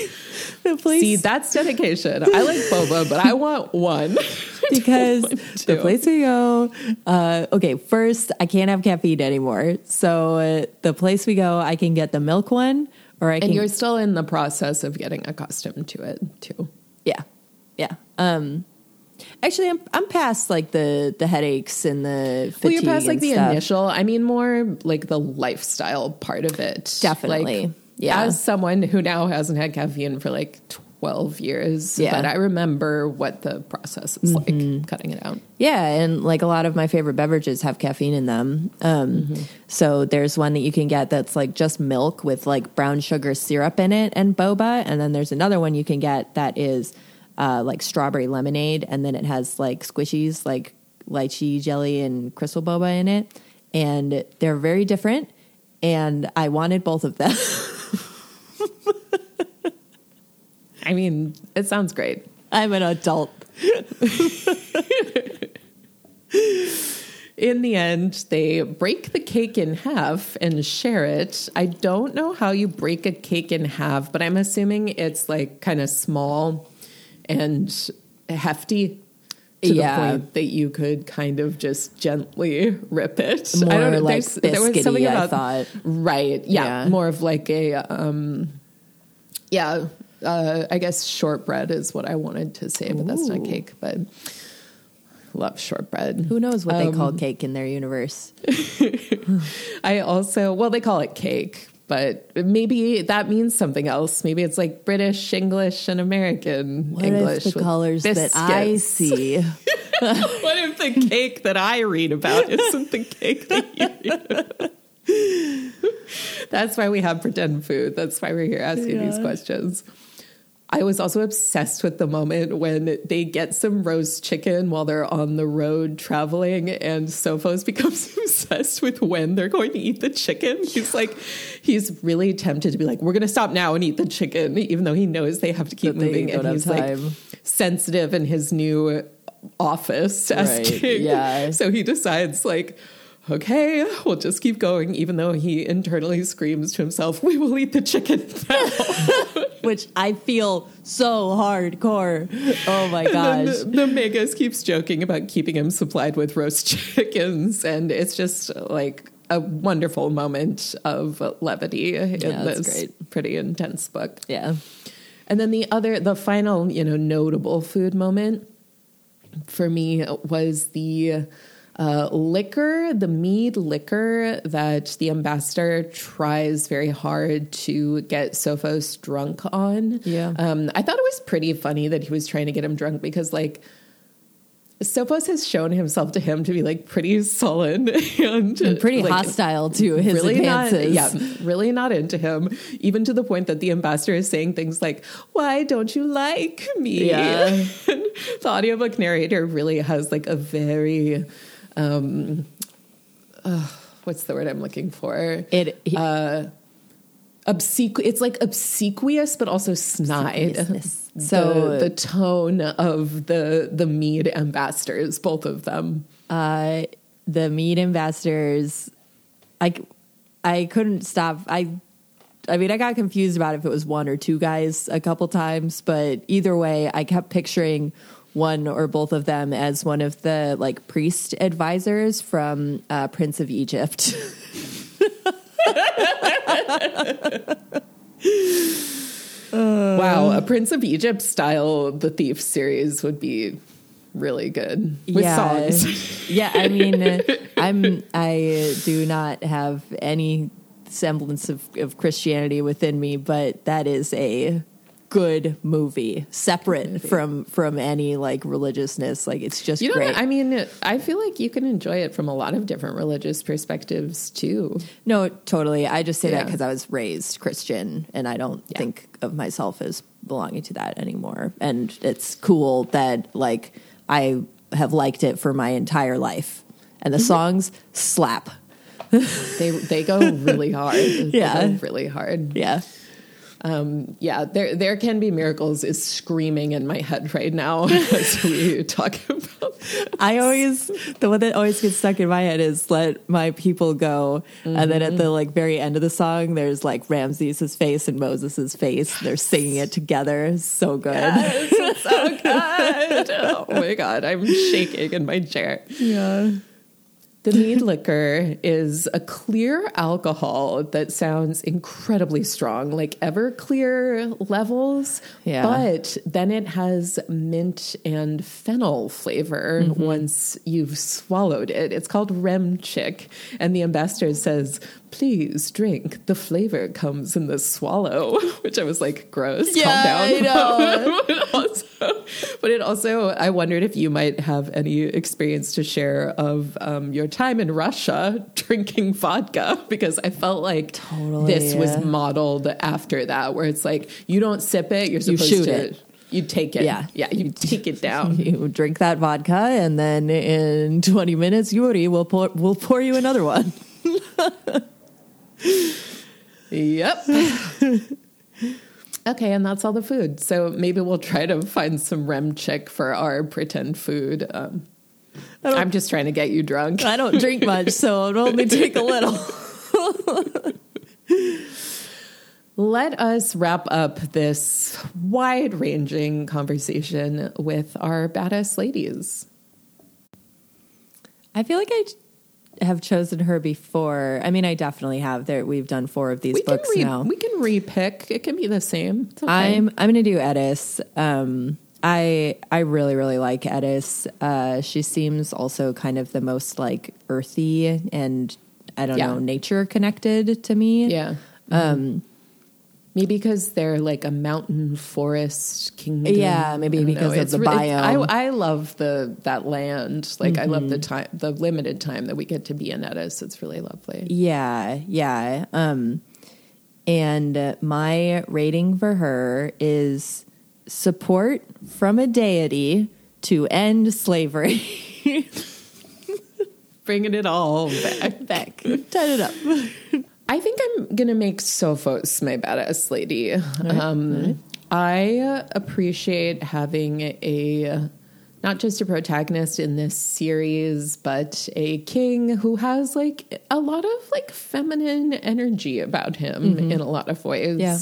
the place See, that's dedication. I like boba, but I want one. *laughs* because *laughs* want the place we go uh, okay first i can't have caffeine anymore so uh, the place we go i can get the milk one or i And can you're still in the process of getting accustomed to it too. Yeah, yeah. Um, actually, I'm I'm past like the the headaches and the fatigue Well, you're past like and the stuff. initial. I mean, more like the lifestyle part of it. Definitely. Like, Yeah. As someone who now hasn't had caffeine for like 12 years, Yeah. but I remember what the process is like cutting it out. Yeah, and like a lot of my favorite beverages have caffeine in them. Um, So there's one that you can get that's like just milk with like brown sugar syrup in it and boba, and then there's another one you can get that is uh, like strawberry lemonade, and then it has like squishies like lychee jelly and crystal boba in it, and they're very different. And I wanted both of them. *laughs* I mean, it sounds great. I'm an adult. *laughs* In the end, they break the cake in half and share it. I don't know how you break a cake in half, but I'm assuming it's like kind of small and hefty to Yeah. the point that you could kind of just gently rip it. More like there's- there was something I thought. Right. Yeah, Yeah. More of like a, um, yeah, uh, I guess shortbread is what I wanted to say, but that's not cake. But love shortbread. Who knows what they Um, call cake in their universe? *laughs* I also, well, they call it cake, but maybe that means something else. Maybe it's like British, English, and American What English. if the colors that I see? *laughs* what if the cake that I read about isn't *laughs* the cake that you read about? That's why we have pretend food. That's why we're here asking these questions. I was also obsessed with the moment when they get some roast chicken while they're on the road traveling, and Sophos *laughs* becomes obsessed with when they're going to eat the chicken. He's like, he's really tempted to be like, "We're going to stop now and eat the chicken," even though he knows they have to keep That moving, and he's time. like sensitive in his new office as Right, king. yeah. So he decides like. Okay, we'll just keep going, even though he internally screams to himself, We will eat the chicken now. *laughs* Which I feel so hardcore. Oh my gosh. the, the Magus keeps joking about keeping him supplied with roast *laughs* chickens, and it's just like a wonderful moment of levity in Yeah, this great. pretty intense book. Yeah. And then the other, the final, you know, notable food moment for me was the uh, liquor, the Mede liquor that the ambassador tries very hard to get Sophos drunk on. Yeah. Um, I thought it was pretty funny that he was trying to get him drunk because, like, Sophos has shown himself to him to be like pretty sullen *laughs* and, And pretty like, hostile to his advances. not, yeah, really not into him, even to the point that the ambassador is saying things like, Why don't you like me? Yeah. *laughs* the audiobook narrator really has like a very, um, uh, what's the word I'm looking for? It he- Obsequ- it's like obsequious, but also snide. *laughs* So So- the tone of the the Mede ambassadors, both of them. uh, the Mede ambassadors, I, I couldn't stop. I, I mean, I got confused about if it was one or two guys a couple times, but either way, I kept picturing one or both of them as one of the like priest advisors from uh, Prince of Egypt. *laughs* wow, a Prince of Egypt style The Thief series would be really good with songs. *laughs* yeah, I mean, I'm I do not have any semblance of, of Christianity within me, but that is a good movie, separate from from any like religiousness. Like it's just You know, great. I mean, I feel like you can enjoy it from a lot of different religious perspectives too. no, totally. I just say that because I was raised Christian, and I don't Yeah. think of myself as belonging to that anymore. And it's cool that like I have liked it for my entire life, and the Mm-hmm. songs slap. They they go really hard. *laughs* Yeah. really hard. Yeah. Um, yeah, there there can be miracles is screaming in my head right now *laughs* as we talk about. I always the one that always gets stuck in my head is "Let My People Go," and then at the like very end of the song, there's like Ramses' face and Moses' face. They're singing it together. So good. It's so *laughs* good. Oh my god, I'm shaking in my chair. Yeah, The Mede liquor is a clear alcohol that sounds incredibly strong, like Everclear levels. Yeah. But then it has mint and fennel flavor Mm-hmm. once you've swallowed it. It's called Rem Chick. And the ambassador says, please drink. The flavor comes in the swallow, *laughs* which I was like, gross. Yeah, calm down. I know. but *laughs* also, but it also, I wondered if you might have any experience to share of um, your time in Russia *laughs* drinking vodka, because I felt like Totally, this was modeled after that, where it's like you don't sip it, you're You supposed shoot to. it. You take it. Yeah. Yeah. You take it down. you drink that vodka, and then in 20 minutes, Yuri will pour will pour you another one. Yep. *laughs* okay, and that's all the food. So maybe we'll try to find some rem chick for our pretend food. Um, I'm just trying to get you drunk. I don't drink much, so it'll only take a little. *laughs* Let us wrap up this wide ranging conversation with our badass ladies. I feel like I have chosen her before. I mean, I definitely have. There, we've done four of these We books re- now. we can repick. It can be the same. It's okay. I'm I'm going to do Eddis. Um, I I really really like Eddis. Uh, she seems also kind of the most like earthy and I don't Yeah. know nature connected to me. Yeah. Um, maybe because they're like a mountain forest kingdom. Yeah, maybe because of It's the biome. I, I love the that land. Like I love the Mm-hmm. time, the limited time that we get to be in Eddis. It's really lovely. Yeah, yeah. Um, and my rating for her is support from a deity to end slavery. *laughs* Bringing it all back. Back, turn it up. *laughs* I think I'm gonna make Sophos my badass lady. Um, I uh, appreciate having a not just a protagonist in this series, but a king who has like a lot of like feminine energy about him in a lot of ways. Yeah.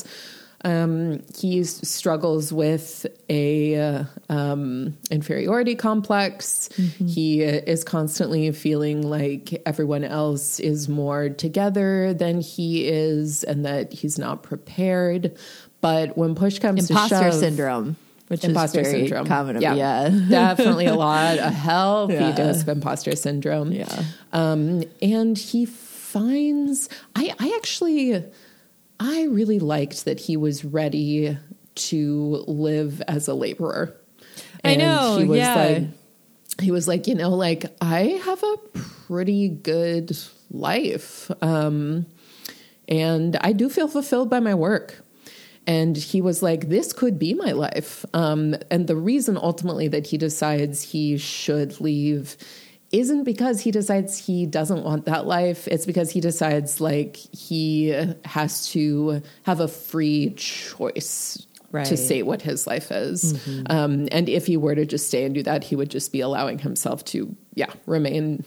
Um, he struggles with a uh, um, inferiority complex. He uh, is constantly feeling like everyone else is more together than he is, and that he's not prepared. But when push comes to Imposter syndrome, which imposter is very syndrome, common. Yeah, yeah. *laughs* definitely a lot, a healthy Yeah. dose of imposter syndrome. Yeah. Um, and he finds, I, I actually, I really liked that he was ready to live as a laborer. I know, He was yeah. like, he was like, you know, like I have a pretty good life. Um, and I do feel fulfilled by my work. And he was like, this could be my life. Um, and the reason ultimately that he decides he should leave isn't because he decides he doesn't want that life. It's because he decides like he has to have a free choice Right. to say what his life is. Um, and if he were to just stay and do that, he would just be allowing himself to, yeah, remain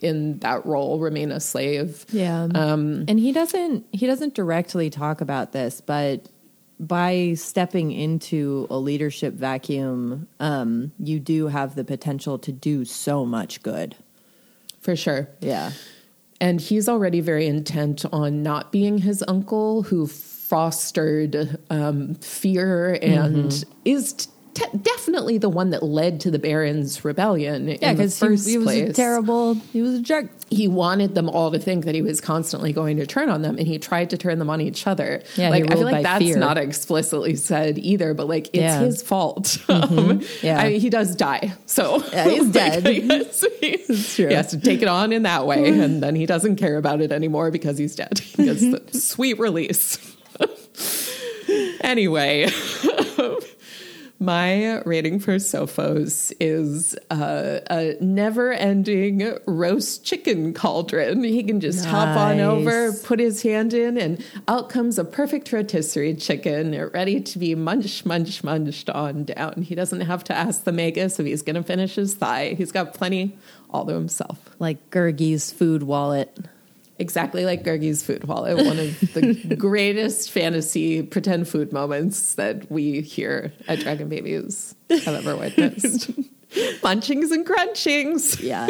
in that role, remain a slave. Yeah. Um, and he doesn't he doesn't directly talk about this, but by stepping into a leadership vacuum, um, you do have the potential to do so much good. For sure. Yeah. And he's already very intent on not being his uncle who fostered um, fear and is t- te- definitely the one that led to the Baron's rebellion Yeah, in the because he, he was place. a terrible he was a jerk. he wanted them all to think that he was constantly going to turn on them and he tried to turn them on each other. Yeah, like I feel like that's fear. not explicitly said either, but like it's Yeah. Mm-hmm. his fault. Um, *laughs* Yeah. I mean, he does die. So Yeah, he's *laughs* like, dead. *laughs* Has, he, true. he has to take it on in that way and then he doesn't care about it anymore because he's dead. He gets the sweet release. anyway, my rating for Sophos is uh, a never ending roast chicken cauldron. He can just hop on over, put his hand in, and out comes a perfect rotisserie chicken ready to be munch, munch, munched on down. He doesn't have to ask the magus if he's going to finish his thigh. He's got plenty all to himself. Like Gurgi's food wallet. Exactly like Gurgi's food wallet, one of the *laughs* greatest fantasy pretend food moments that we here at Dragon Babies have ever witnessed. *laughs* Munchings and crunchings. Yeah,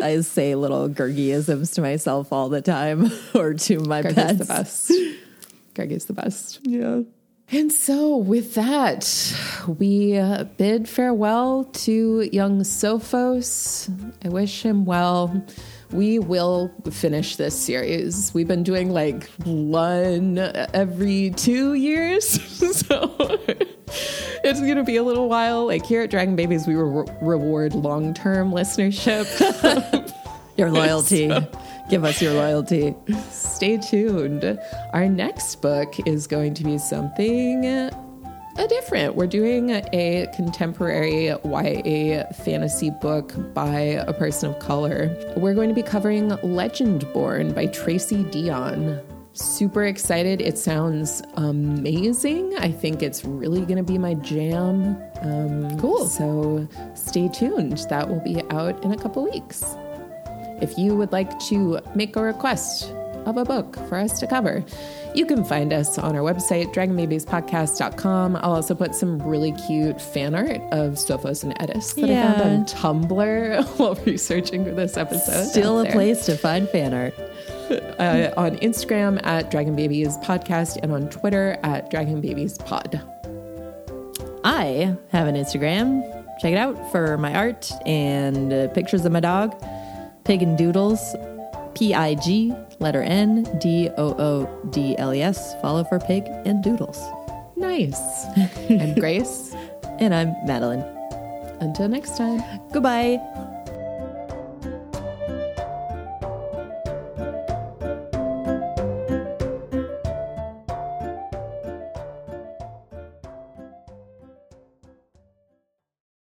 I say little Gurgiisms to myself all the time *laughs* or to my Gurgi's pets. the best. Gurgi's the best. Yeah. And so, with that, we uh, bid farewell to young Sophos. I wish him well. We will finish this series. We've been doing like one every two years. *laughs* so, it's going to be a little while. Like here at Dragon Babies, we re- reward long term listenership. *laughs* Your loyalty. Give us your loyalty. Stay tuned. Our next book is going to be something uh, different. We're doing a contemporary YA fantasy book by a person of color. We're going to be covering Legendborn by Tracy Deonn. Super excited. It sounds amazing. I think it's really going to be my jam. Um, Cool. So stay tuned. That will be out in a couple weeks. If you would like to make a request of a book for us to cover, you can find us on our website, dragonbabiespodcast.com. I'll also put some really cute fan art of Sophos and Eddis that I found on Tumblr *laughs* while researching for this episode. Still a place to find fan art. Uh, on Instagram at Dragon Babies Podcast and on Twitter at Dragon Babies Pod. I have an Instagram. Check it out for my art and uh, pictures of my dog, Pig and Doodles, P I G, letter N, D O O D L E S. Follow for Pig and Doodles. Nice. *laughs* I'm Grace. And I'm Madeleine. Until next time. Goodbye.